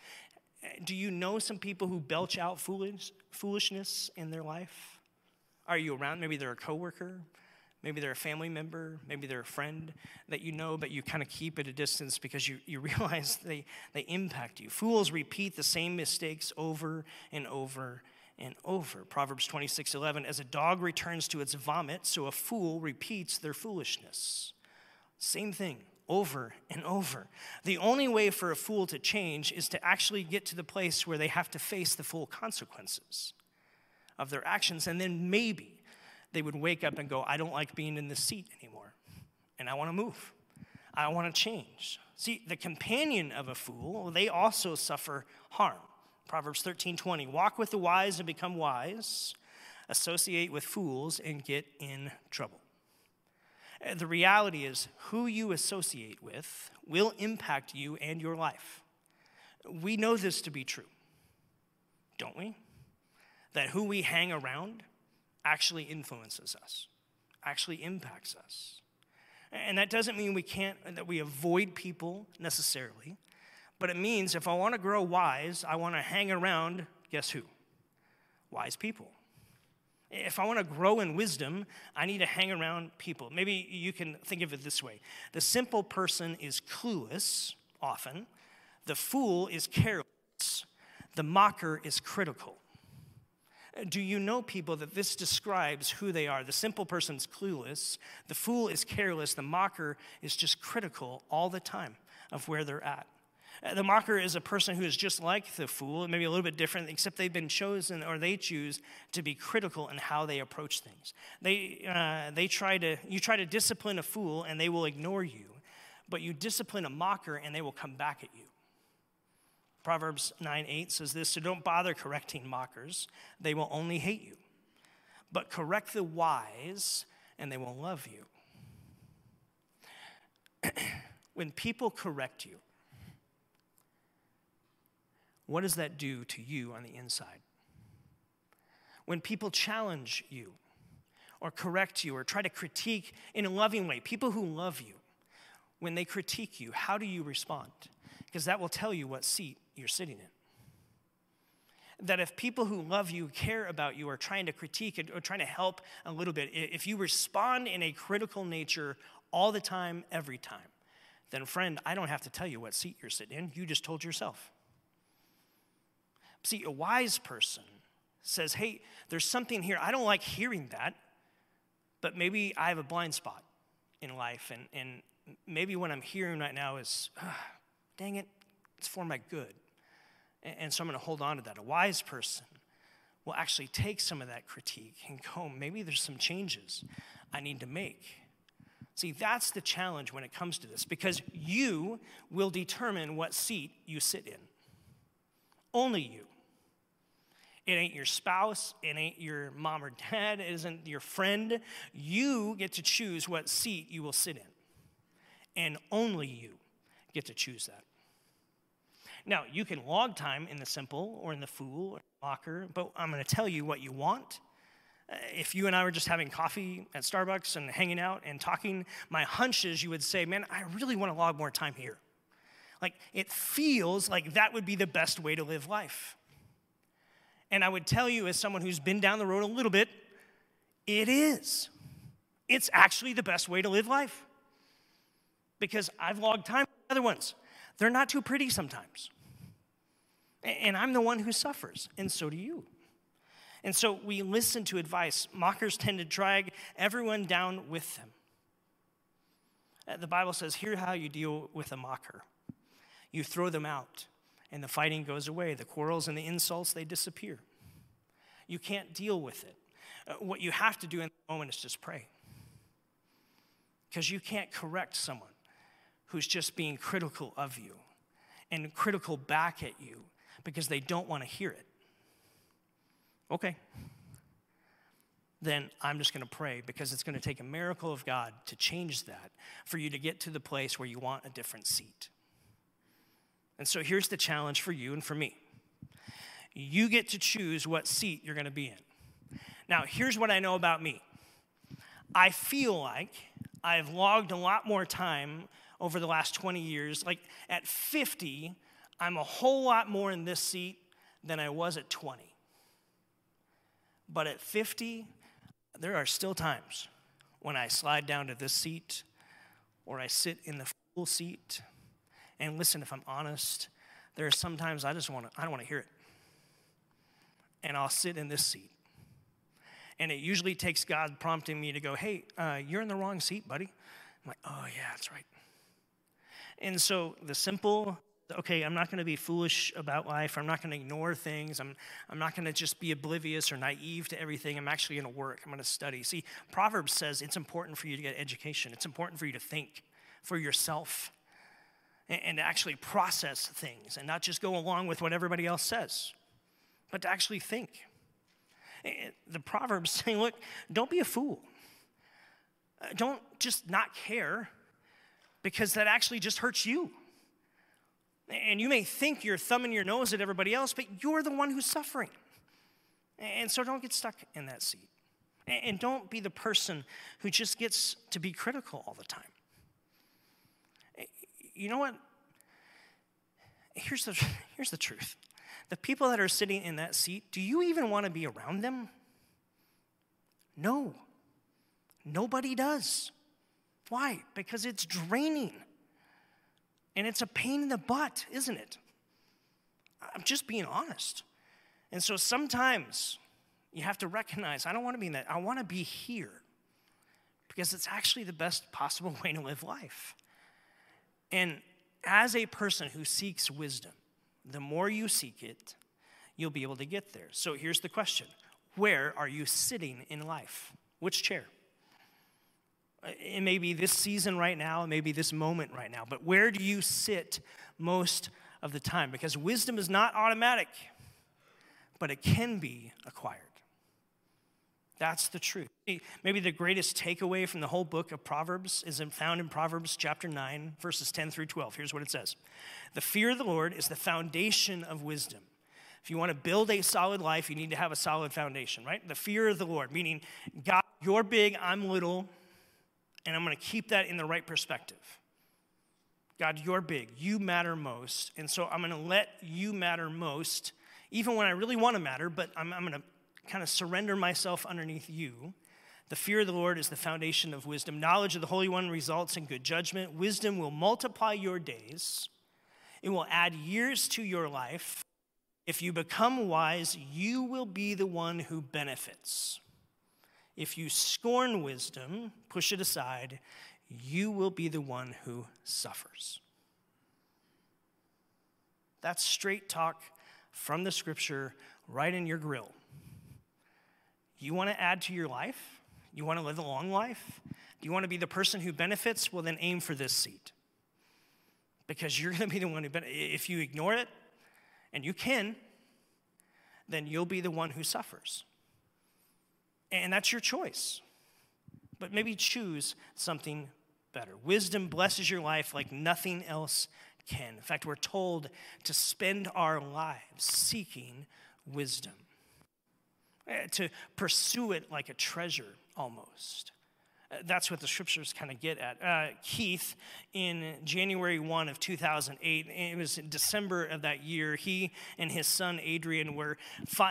Do you know some people who belch out foolish, foolishness in their life? Are you around? Maybe they're a coworker, maybe they're a family member, maybe they're a friend that you know, but you kind of keep at a distance because you, you realize they, they impact you. Fools repeat the same mistakes over and over and over. Proverbs 26 11, as a dog returns to its vomit, so a fool repeats their foolishness. Same thing, over and over. The only way for a fool to change is to actually get to the place where they have to face the full consequences of their actions, and then maybe they would wake up and go, I don't like being in this seat anymore, and I want to move. I want to change. See, the companion of a fool, they also suffer harm. Proverbs 13 20. Walk with the wise and become wise, associate with fools and get in trouble. The reality is, who you associate with will impact you and your life. We know this to be true, don't we? That who we hang around actually influences us, actually impacts us. And that doesn't mean we can't, that we avoid people necessarily, but it means if I want to grow wise, I want to hang around, guess who? Wise people. If I want to grow in wisdom, I need to hang around people. Maybe you can think of it this way the simple person is clueless, often, the fool is careless, the mocker is critical. Do you know people that this describes who they are? The simple person's clueless, the fool is careless, the mocker is just critical all the time of where they're at. Uh, The mocker is a person who is just like the fool, maybe a little bit different, except they've been chosen or they choose to be critical in how they approach things. They, uh, they try to, you try to discipline a fool and they will ignore you, but you discipline a mocker and they will come back at you. Proverbs 9 8 says this So don't bother correcting mockers, they will only hate you. But correct the wise, and they will love you. when people correct you, what does that do to you on the inside? When people challenge you, or correct you, or try to critique in a loving way, people who love you, when they critique you, how do you respond? Because that will tell you what seat you're sitting in that if people who love you, care about you, are trying to critique it or trying to help a little bit, if you respond in a critical nature all the time, every time, then friend, I don't have to tell you what seat you're sitting in. You just told yourself. See, a wise person says, hey, there's something here. I don't like hearing that, but maybe I have a blind spot in life, and, and maybe what I'm hearing right now is, ah, dang it, it's for my good. And so I'm going to hold on to that. A wise person will actually take some of that critique and go, maybe there's some changes I need to make. See, that's the challenge when it comes to this because you will determine what seat you sit in. Only you. It ain't your spouse, it ain't your mom or dad, it isn't your friend. You get to choose what seat you will sit in. And only you get to choose that. Now, you can log time in the simple or in the fool or mocker, but I'm going to tell you what you want. If you and I were just having coffee at Starbucks and hanging out and talking, my hunch is you would say, Man, I really want to log more time here. Like, it feels like that would be the best way to live life. And I would tell you, as someone who's been down the road a little bit, it is. It's actually the best way to live life. Because I've logged time with other ones. They're not too pretty sometimes. And I'm the one who suffers, and so do you. And so we listen to advice. Mockers tend to drag everyone down with them. Uh, the Bible says, Here's how you deal with a mocker you throw them out, and the fighting goes away. The quarrels and the insults, they disappear. You can't deal with it. Uh, what you have to do in the moment is just pray. Because you can't correct someone who's just being critical of you and critical back at you because they don't want to hear it. Okay. Then I'm just going to pray because it's going to take a miracle of God to change that for you to get to the place where you want a different seat. And so here's the challenge for you and for me you get to choose what seat you're going to be in. Now, here's what I know about me I feel like I've logged a lot more time over the last 20 years. Like at 50, I'm a whole lot more in this seat than I was at 20. But at 50, there are still times when I slide down to this seat or I sit in the full seat. And listen, if I'm honest, there are sometimes I just want to, I don't want to hear it. And I'll sit in this seat. And it usually takes God prompting me to go, hey, uh, you're in the wrong seat, buddy. I'm like, oh, yeah, that's right. And so the simple, okay, I'm not going to be foolish about life. I'm not going to ignore things. I'm, I'm not going to just be oblivious or naive to everything. I'm actually going to work. I'm going to study. See, Proverbs says it's important for you to get education, it's important for you to think for yourself and, and actually process things and not just go along with what everybody else says, but to actually think. The Proverbs say, look, don't be a fool. Uh, don't just not care because that actually just hurts you. And you may think you're thumbing your nose at everybody else, but you're the one who's suffering. And so don't get stuck in that seat. And don't be the person who just gets to be critical all the time. You know what? Here's the, here's the truth the people that are sitting in that seat, do you even want to be around them? No, nobody does. Why? Because it's draining. And it's a pain in the butt, isn't it? I'm just being honest. And so sometimes you have to recognize I don't want to be in that. I want to be here because it's actually the best possible way to live life. And as a person who seeks wisdom, the more you seek it, you'll be able to get there. So here's the question Where are you sitting in life? Which chair? Uh, it may be this season right now, it may be this moment right now, but where do you sit most of the time because wisdom is not automatic, but it can be acquired. That's the truth. Maybe the greatest takeaway from the whole book of Proverbs is found in Proverbs chapter 9, verses 10 through 12. Here's what it says The fear of the Lord is the foundation of wisdom. If you want to build a solid life, you need to have a solid foundation, right? The fear of the Lord, meaning, God, you're big, I'm little, and I'm going to keep that in the right perspective. God, you're big, you matter most, and so I'm going to let you matter most, even when I really want to matter, but I'm, I'm going to kind of surrender myself underneath you. The fear of the Lord is the foundation of wisdom. Knowledge of the Holy One results in good judgment. Wisdom will multiply your days, it will add years to your life. If you become wise, you will be the one who benefits. If you scorn wisdom, push it aside, you will be the one who suffers. That's straight talk from the scripture right in your grill. You want to add to your life? You want to live a long life? Do you want to be the person who benefits? Well, then aim for this seat. Because you're going to be the one who benefits. If you ignore it, and you can, then you'll be the one who suffers. And that's your choice. But maybe choose something better. Wisdom blesses your life like nothing else can. In fact, we're told to spend our lives seeking wisdom. Eh, to pursue it like a treasure almost. Uh, that's what the scriptures kind of get at. Uh, Keith, in January 1 of 2008, it was in December of that year, he and his son Adrian were,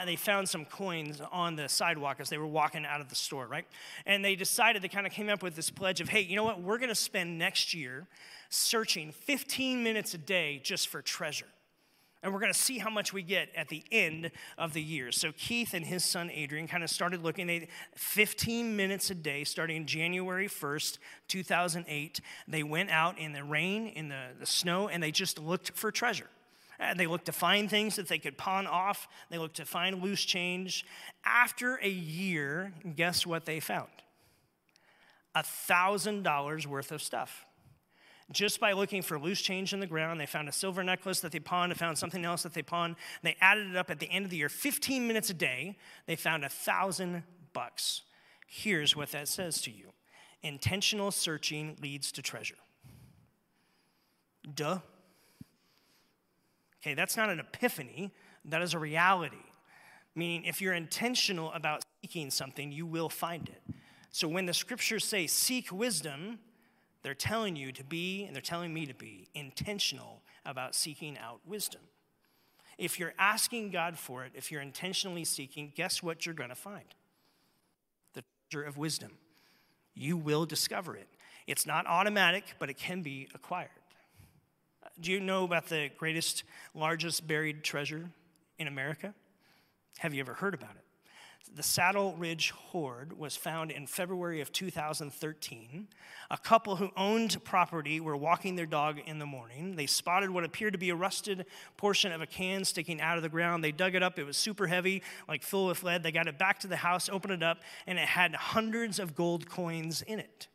they found some coins on the sidewalk as they were walking out of the store, right? And they decided, they kind of came up with this pledge of, hey, you know what? We're going to spend next year searching 15 minutes a day just for treasure. And we're going to see how much we get at the end of the year. So Keith and his son Adrian kind of started looking at 15 minutes a day starting January 1st, 2008. They went out in the rain, in the, the snow, and they just looked for treasure. And they looked to find things that they could pawn off. They looked to find loose change. After a year, guess what they found? A $1,000 worth of stuff just by looking for loose change in the ground. They found a silver necklace that they pawned, they found something else that they pawned. They added it up at the end of the year, 15 minutes a day. They found a thousand bucks. Here's what that says to you intentional searching leads to treasure. Duh. Okay, that's not an epiphany, that is a reality. Meaning, if you're intentional about seeking something, you will find it. So when the scriptures say seek wisdom, they're telling you to be, and they're telling me to be, intentional about seeking out wisdom. If you're asking God for it, if you're intentionally seeking, guess what you're going to find? The treasure of wisdom. You will discover it. It's not automatic, but it can be acquired. Do you know about the greatest, largest buried treasure in America? Have you ever heard about it? The Saddle Ridge Hoard was found in February of 2013. A couple who owned property were walking their dog in the morning. They spotted what appeared to be a rusted portion of a can sticking out of the ground. They dug it up. It was super heavy, like full with lead. They got it back to the house, opened it up, and it had hundreds of gold coins in it.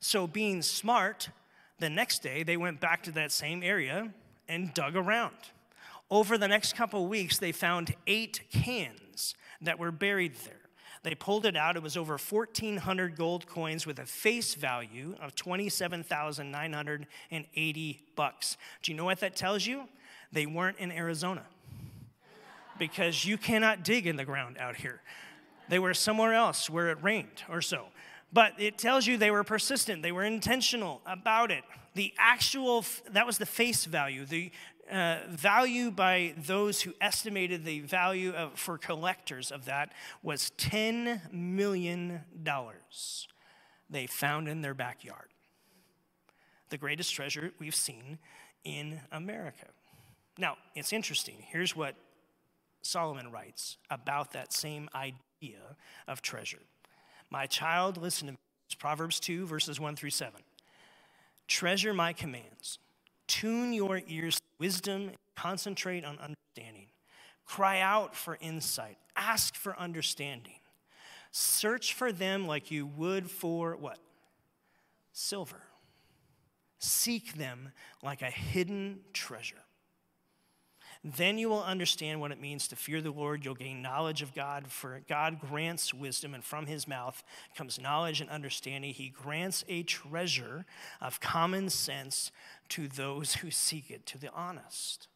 So, being smart, the next day they went back to that same area and dug around. Over the next couple weeks, they found eight cans that were buried there. They pulled it out. It was over 1,400 gold coins with a face value of 27,980 bucks. Do you know what that tells you? They weren't in Arizona because you cannot dig in the ground out here. They were somewhere else where it rained or so. But it tells you they were persistent, they were intentional about it. The actual, that was the face value. The uh, value by those who estimated the value of, for collectors of that was $10 million they found in their backyard. The greatest treasure we've seen in America. Now, it's interesting. Here's what Solomon writes about that same idea of treasure. My child, listen to Proverbs 2, verses 1 through 7. Treasure my commands Tune your ears wisdom, concentrate on understanding. Cry out for insight, ask for understanding. Search for them like you would for what? Silver. Seek them like a hidden treasure. Then you will understand what it means to fear the Lord. You'll gain knowledge of God, for God grants wisdom, and from his mouth comes knowledge and understanding. He grants a treasure of common sense to those who seek it, to the honest.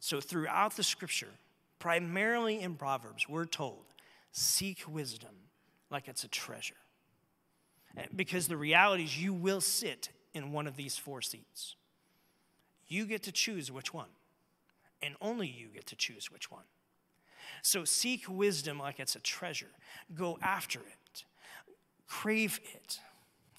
So, throughout the scripture, primarily in Proverbs, we're told seek wisdom like it's a treasure. Eh, because the reality is, you will sit in one of these four seats. You get to choose which one and only you get to choose which one. So seek wisdom like it's a treasure, go after it, crave it.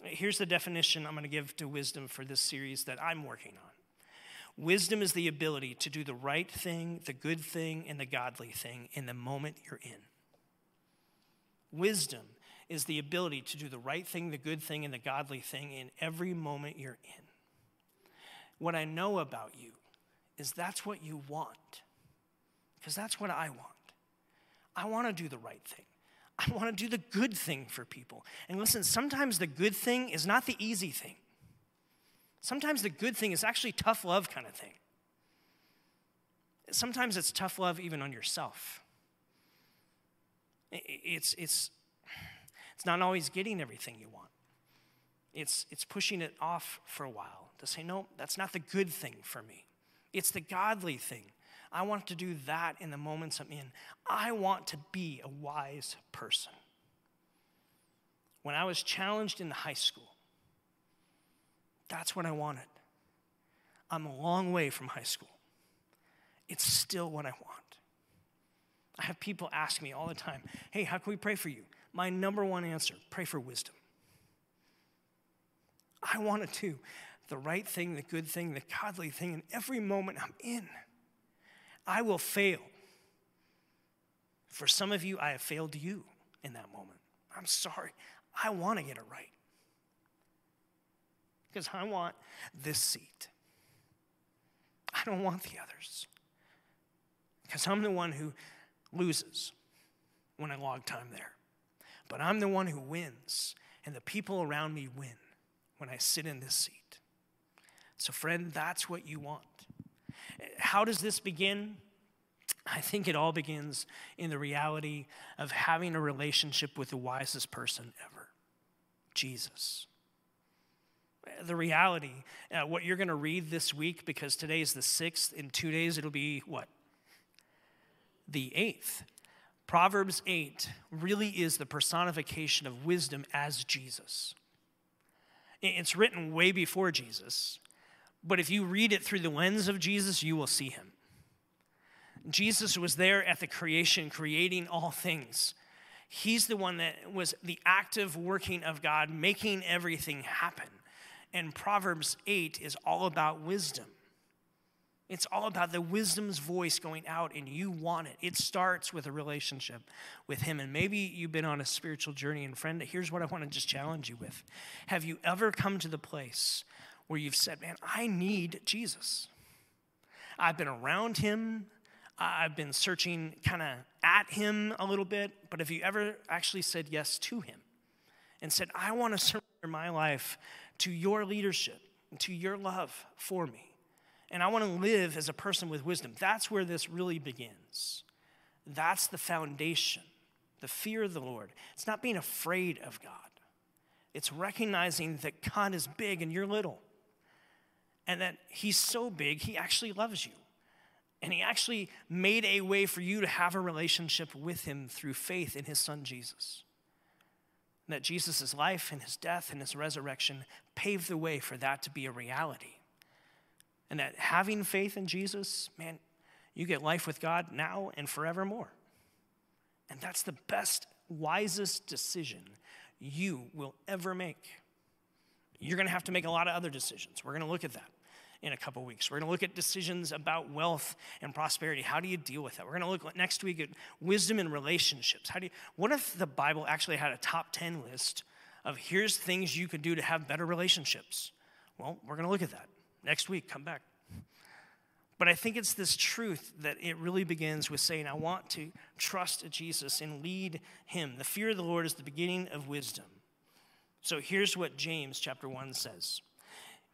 Here's the definition I'm going to give to wisdom for this series that I'm working on. Wisdom is the ability to do the right thing, the good thing, and the godly thing in the moment you're in. Wisdom is the ability to do the right thing, the good thing, and the godly thing in every moment you're in. What I know about you is that's what you want. Because that's what I want. I want to do the right thing. I want to do the good thing for people. And listen, sometimes the good thing is not the easy thing. Sometimes the good thing is actually tough love kind of thing. Sometimes it's tough love even on yourself. It's, it's, it's not always getting everything you want. It's, it's pushing it off for a while to say, no, that's not the good thing for me. It's the godly thing. I want to do that in the moments I'm in. I want to be a wise person. When I was challenged in high school, that's what I wanted. I'm a long way from high school. It's still what I want. I have people ask me all the time, hey, how can we pray for you? My number one answer pray for wisdom. I want to do the right thing, the good thing, the godly thing in every moment I'm in. I will fail. For some of you, I have failed you in that moment. I'm sorry. I want to get it right. Because I want this seat. I don't want the others. Because I'm the one who loses when I log time there. But I'm the one who wins, and the people around me win when I sit in this seat. So, friend, that's what you want. How does this begin? I think it all begins in the reality of having a relationship with the wisest person ever Jesus. The reality, uh, what you're going to read this week, because today is the sixth, in two days it'll be what? The eighth. Proverbs 8 really is the personification of wisdom as Jesus. It's written way before Jesus, but if you read it through the lens of Jesus, you will see him. Jesus was there at the creation, creating all things. He's the one that was the active working of God, making everything happen. And Proverbs 8 is all about wisdom. It's all about the wisdom's voice going out, and you want it. It starts with a relationship with Him. And maybe you've been on a spiritual journey, and friend, here's what I want to just challenge you with. Have you ever come to the place where you've said, Man, I need Jesus. I've been around him, I've been searching kind of at him a little bit, but have you ever actually said yes to him and said, I want to surrender my life to your leadership, to your love for me? And I want to live as a person with wisdom. That's where this really begins. That's the foundation, the fear of the Lord. It's not being afraid of God, it's recognizing that God is big and you're little and that He's so big, He actually loves you. And He actually made a way for you to have a relationship with Him through faith in His Son Jesus. And that Jesus' life and His death and His resurrection paved the way for that to be a reality. And that having faith in Jesus, man, you get life with God now and forevermore. And that's the best, wisest decision you will ever make. You're going to have to make a lot of other decisions. We're going to look at that in a couple weeks. We're going to look at decisions about wealth and prosperity. How do you deal with that? We're going to look next week at wisdom in relationships. How do you, what if the Bible actually had a top 10 list of here's things you could do to have better relationships? Well, we're going to look at that next week. Come back. But I think it's this truth that it really begins with saying, I want to trust Jesus and lead him. The fear of the Lord is the beginning of wisdom. So here's what James chapter 1 says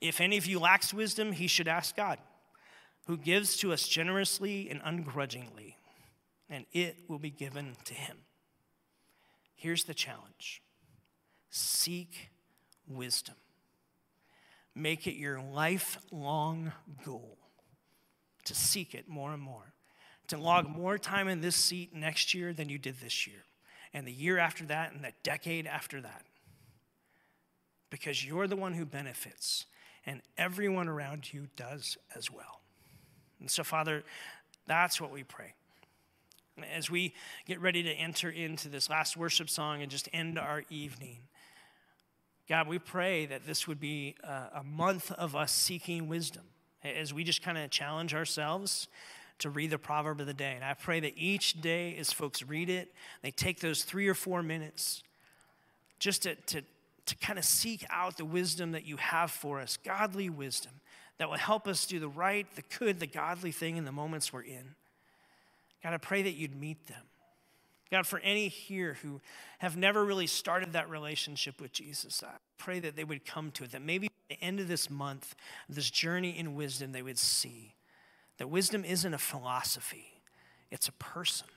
if any of you lacks wisdom, he should ask God, who gives to us generously and ungrudgingly, and it will be given to him. Here's the challenge seek wisdom. Make it your lifelong goal to seek it more and more, to log more time in this seat next year than you did this year, and the year after that, and the decade after that. Because you're the one who benefits, and everyone around you does as well. And so, Father, that's what we pray. As we get ready to enter into this last worship song and just end our evening, God, we pray that this would be a, month of us seeking wisdom as we just kind of challenge ourselves to read the proverb of the day. And I pray that each day, as folks read it, they take those three or four minutes just to, to, to kind of seek out the wisdom that you have for us, godly wisdom that will help us do the right, the good, the godly thing in the moments we're in. God, I pray that you'd meet them. God, for any here who have never really started that relationship with Jesus, I pray that they would come to it, that maybe at the end of this month, this journey in wisdom, they would see that wisdom isn't a philosophy, it's a person.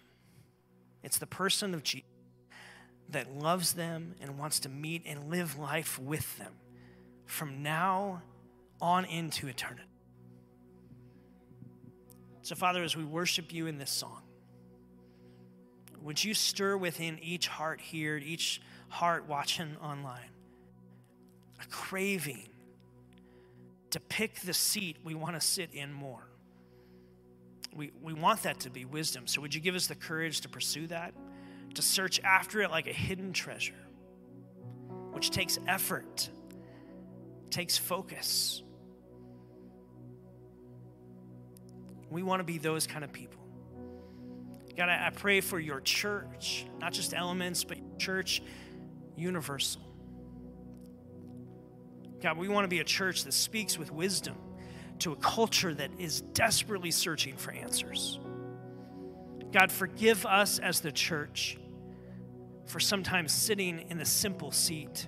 It's the person of Jesus that loves them and wants to meet and live life with them from now on into eternity. So, Father, as we worship you in this song, would you stir within each heart here, each heart watching online, a craving to pick the seat we want to sit in more? We, we want that to be wisdom. So, would you give us the courage to pursue that, to search after it like a hidden treasure, which takes effort, takes focus? We want to be those kind of people. God, I, pray for your church, not just elements, but church universal. God, we want to be a church that speaks with wisdom to a culture that is desperately searching for answers. God, forgive us as the church for sometimes sitting in a simple seat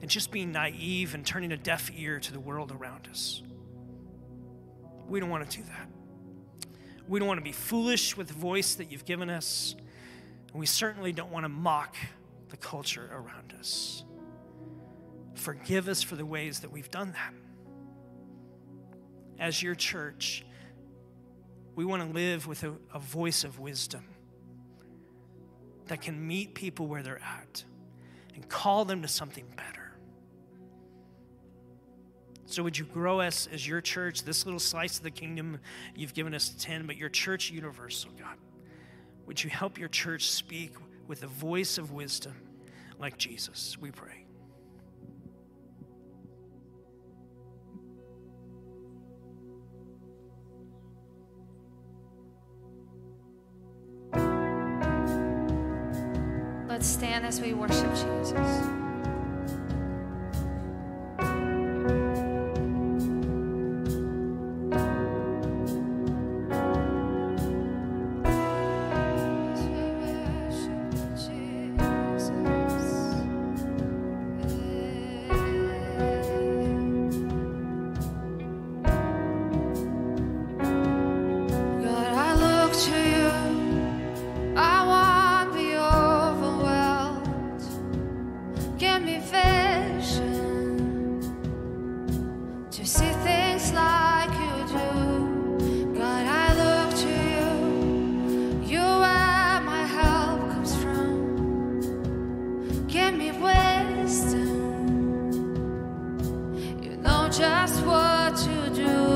and just being naive and turning a deaf ear to the world around us. We don't want to do that. We don't want to be foolish with the voice that you've given us. And we certainly don't want to mock the culture around us. Forgive us for the ways that we've done that. As your church, we want to live with a, a voice of wisdom that can meet people where they're at and call them to something better. So, would you grow us as your church, this little slice of the kingdom you've given us to 10, but your church universal, God? Would you help your church speak with a voice of wisdom like Jesus? We pray. Let's stand as we worship Jesus. Just what to do.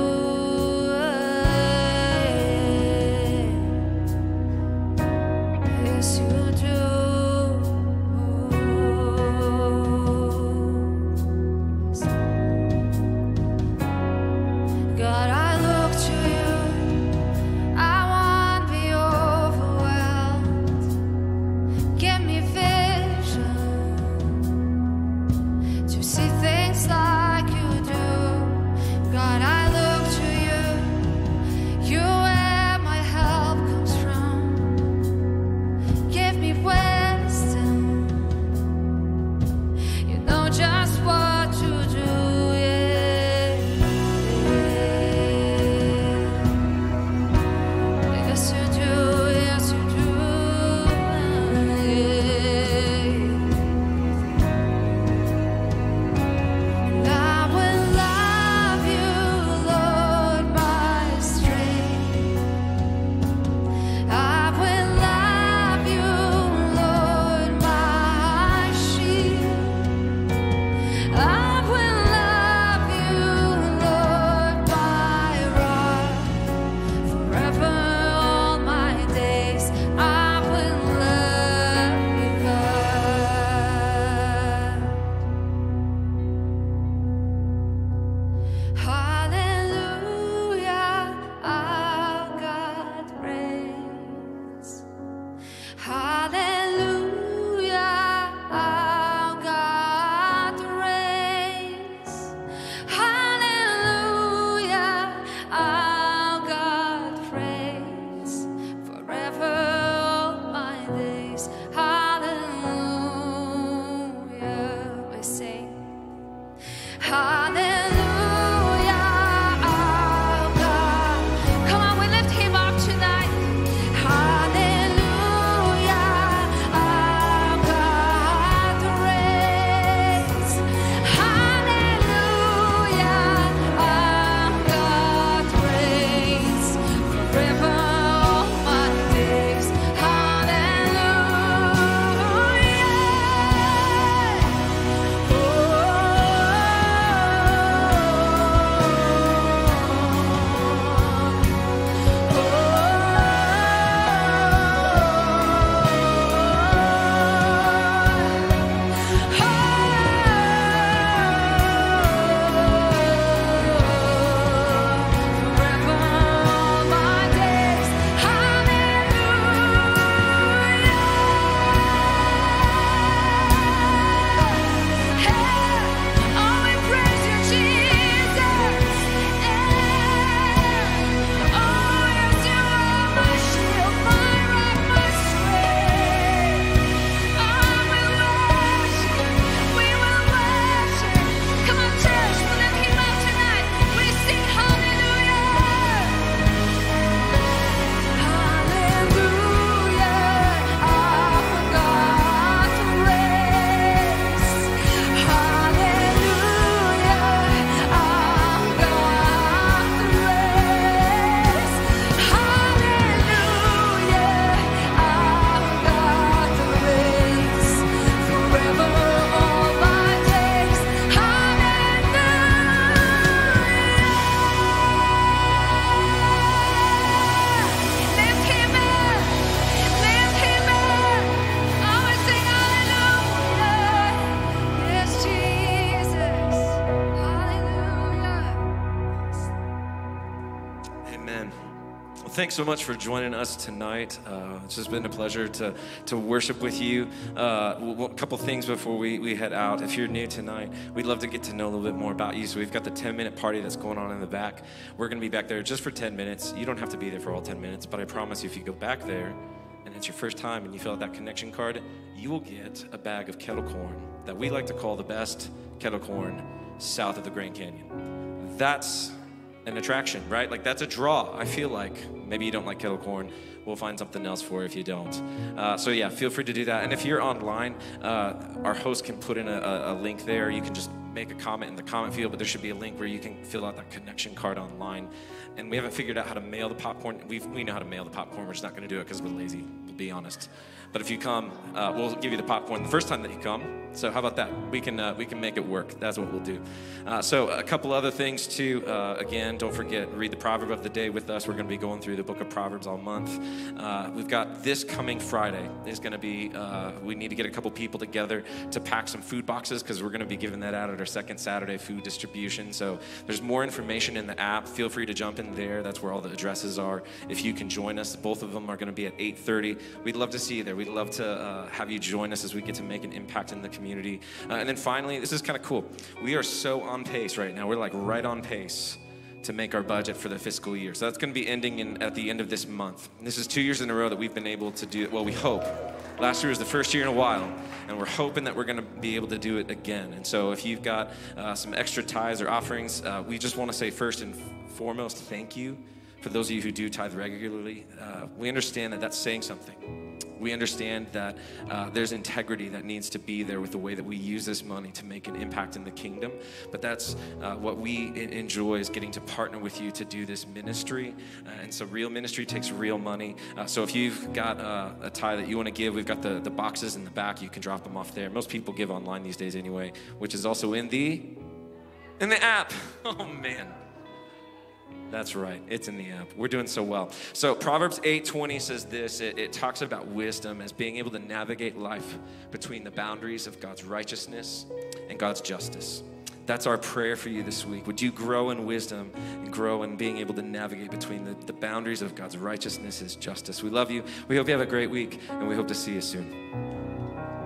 Thanks so much for joining us tonight. Uh, it's just been a pleasure to, to worship with you. Uh, a couple things before we, we head out. If you're new tonight, we'd love to get to know a little bit more about you. So we've got the 10 minute party that's going on in the back. We're going to be back there just for 10 minutes. You don't have to be there for all 10 minutes, but I promise you, if you go back there and it's your first time and you fill out that connection card, you will get a bag of kettle corn that we like to call the best kettle corn south of the Grand Canyon. That's an attraction, right? Like that's a draw. I feel like maybe you don't like kettle corn. We'll find something else for if you don't. Uh, so yeah, feel free to do that. And if you're online, uh, our host can put in a, a, a link there. You can just make a comment in the comment field, but there should be a link where you can fill out that connection card online. And we haven't figured out how to mail the popcorn. we we know how to mail the popcorn. We're just not going to do it because we're lazy. We'll be honest. But if you come, uh, we'll give you the popcorn the first time that you come. So how about that? We can uh, we can make it work. That's what we'll do. Uh, so a couple other things too. Uh, again, don't forget read the proverb of the day with us. We're going to be going through the book of Proverbs all month. Uh, we've got this coming Friday is going to be. Uh, we need to get a couple people together to pack some food boxes because we're going to be giving that out at our second Saturday food distribution. So there's more information in the app. Feel free to jump in there. That's where all the addresses are. If you can join us, both of them are going to be at 8:30. We'd love to see you there. We'd love to uh, have you join us as we get to make an impact in the community. Uh, and then finally, this is kind of cool. We are so on pace right now. We're like right on pace to make our budget for the fiscal year. So that's going to be ending in, at the end of this month. This is two years in a row that we've been able to do it. Well, we hope. Last year was the first year in a while, and we're hoping that we're going to be able to do it again. And so if you've got uh, some extra tithes or offerings, uh, we just want to say first and foremost, thank you for those of you who do tithe regularly. Uh, we understand that that's saying something. We understand that uh, there's integrity that needs to be there with the way that we use this money to make an impact in the kingdom. But that's uh, what we enjoy is getting to partner with you to do this ministry. Uh, and so, real ministry takes real money. Uh, so, if you've got uh, a tie that you want to give, we've got the, the boxes in the back. You can drop them off there. Most people give online these days anyway, which is also in the in the app. Oh man. That's right. It's in the app. We're doing so well. So Proverbs 8:20 says this. It, it talks about wisdom as being able to navigate life between the boundaries of God's righteousness and God's justice. That's our prayer for you this week. Would you grow in wisdom and grow in being able to navigate between the, the boundaries of God's righteousness, His justice? We love you. We hope you have a great week, and we hope to see you soon.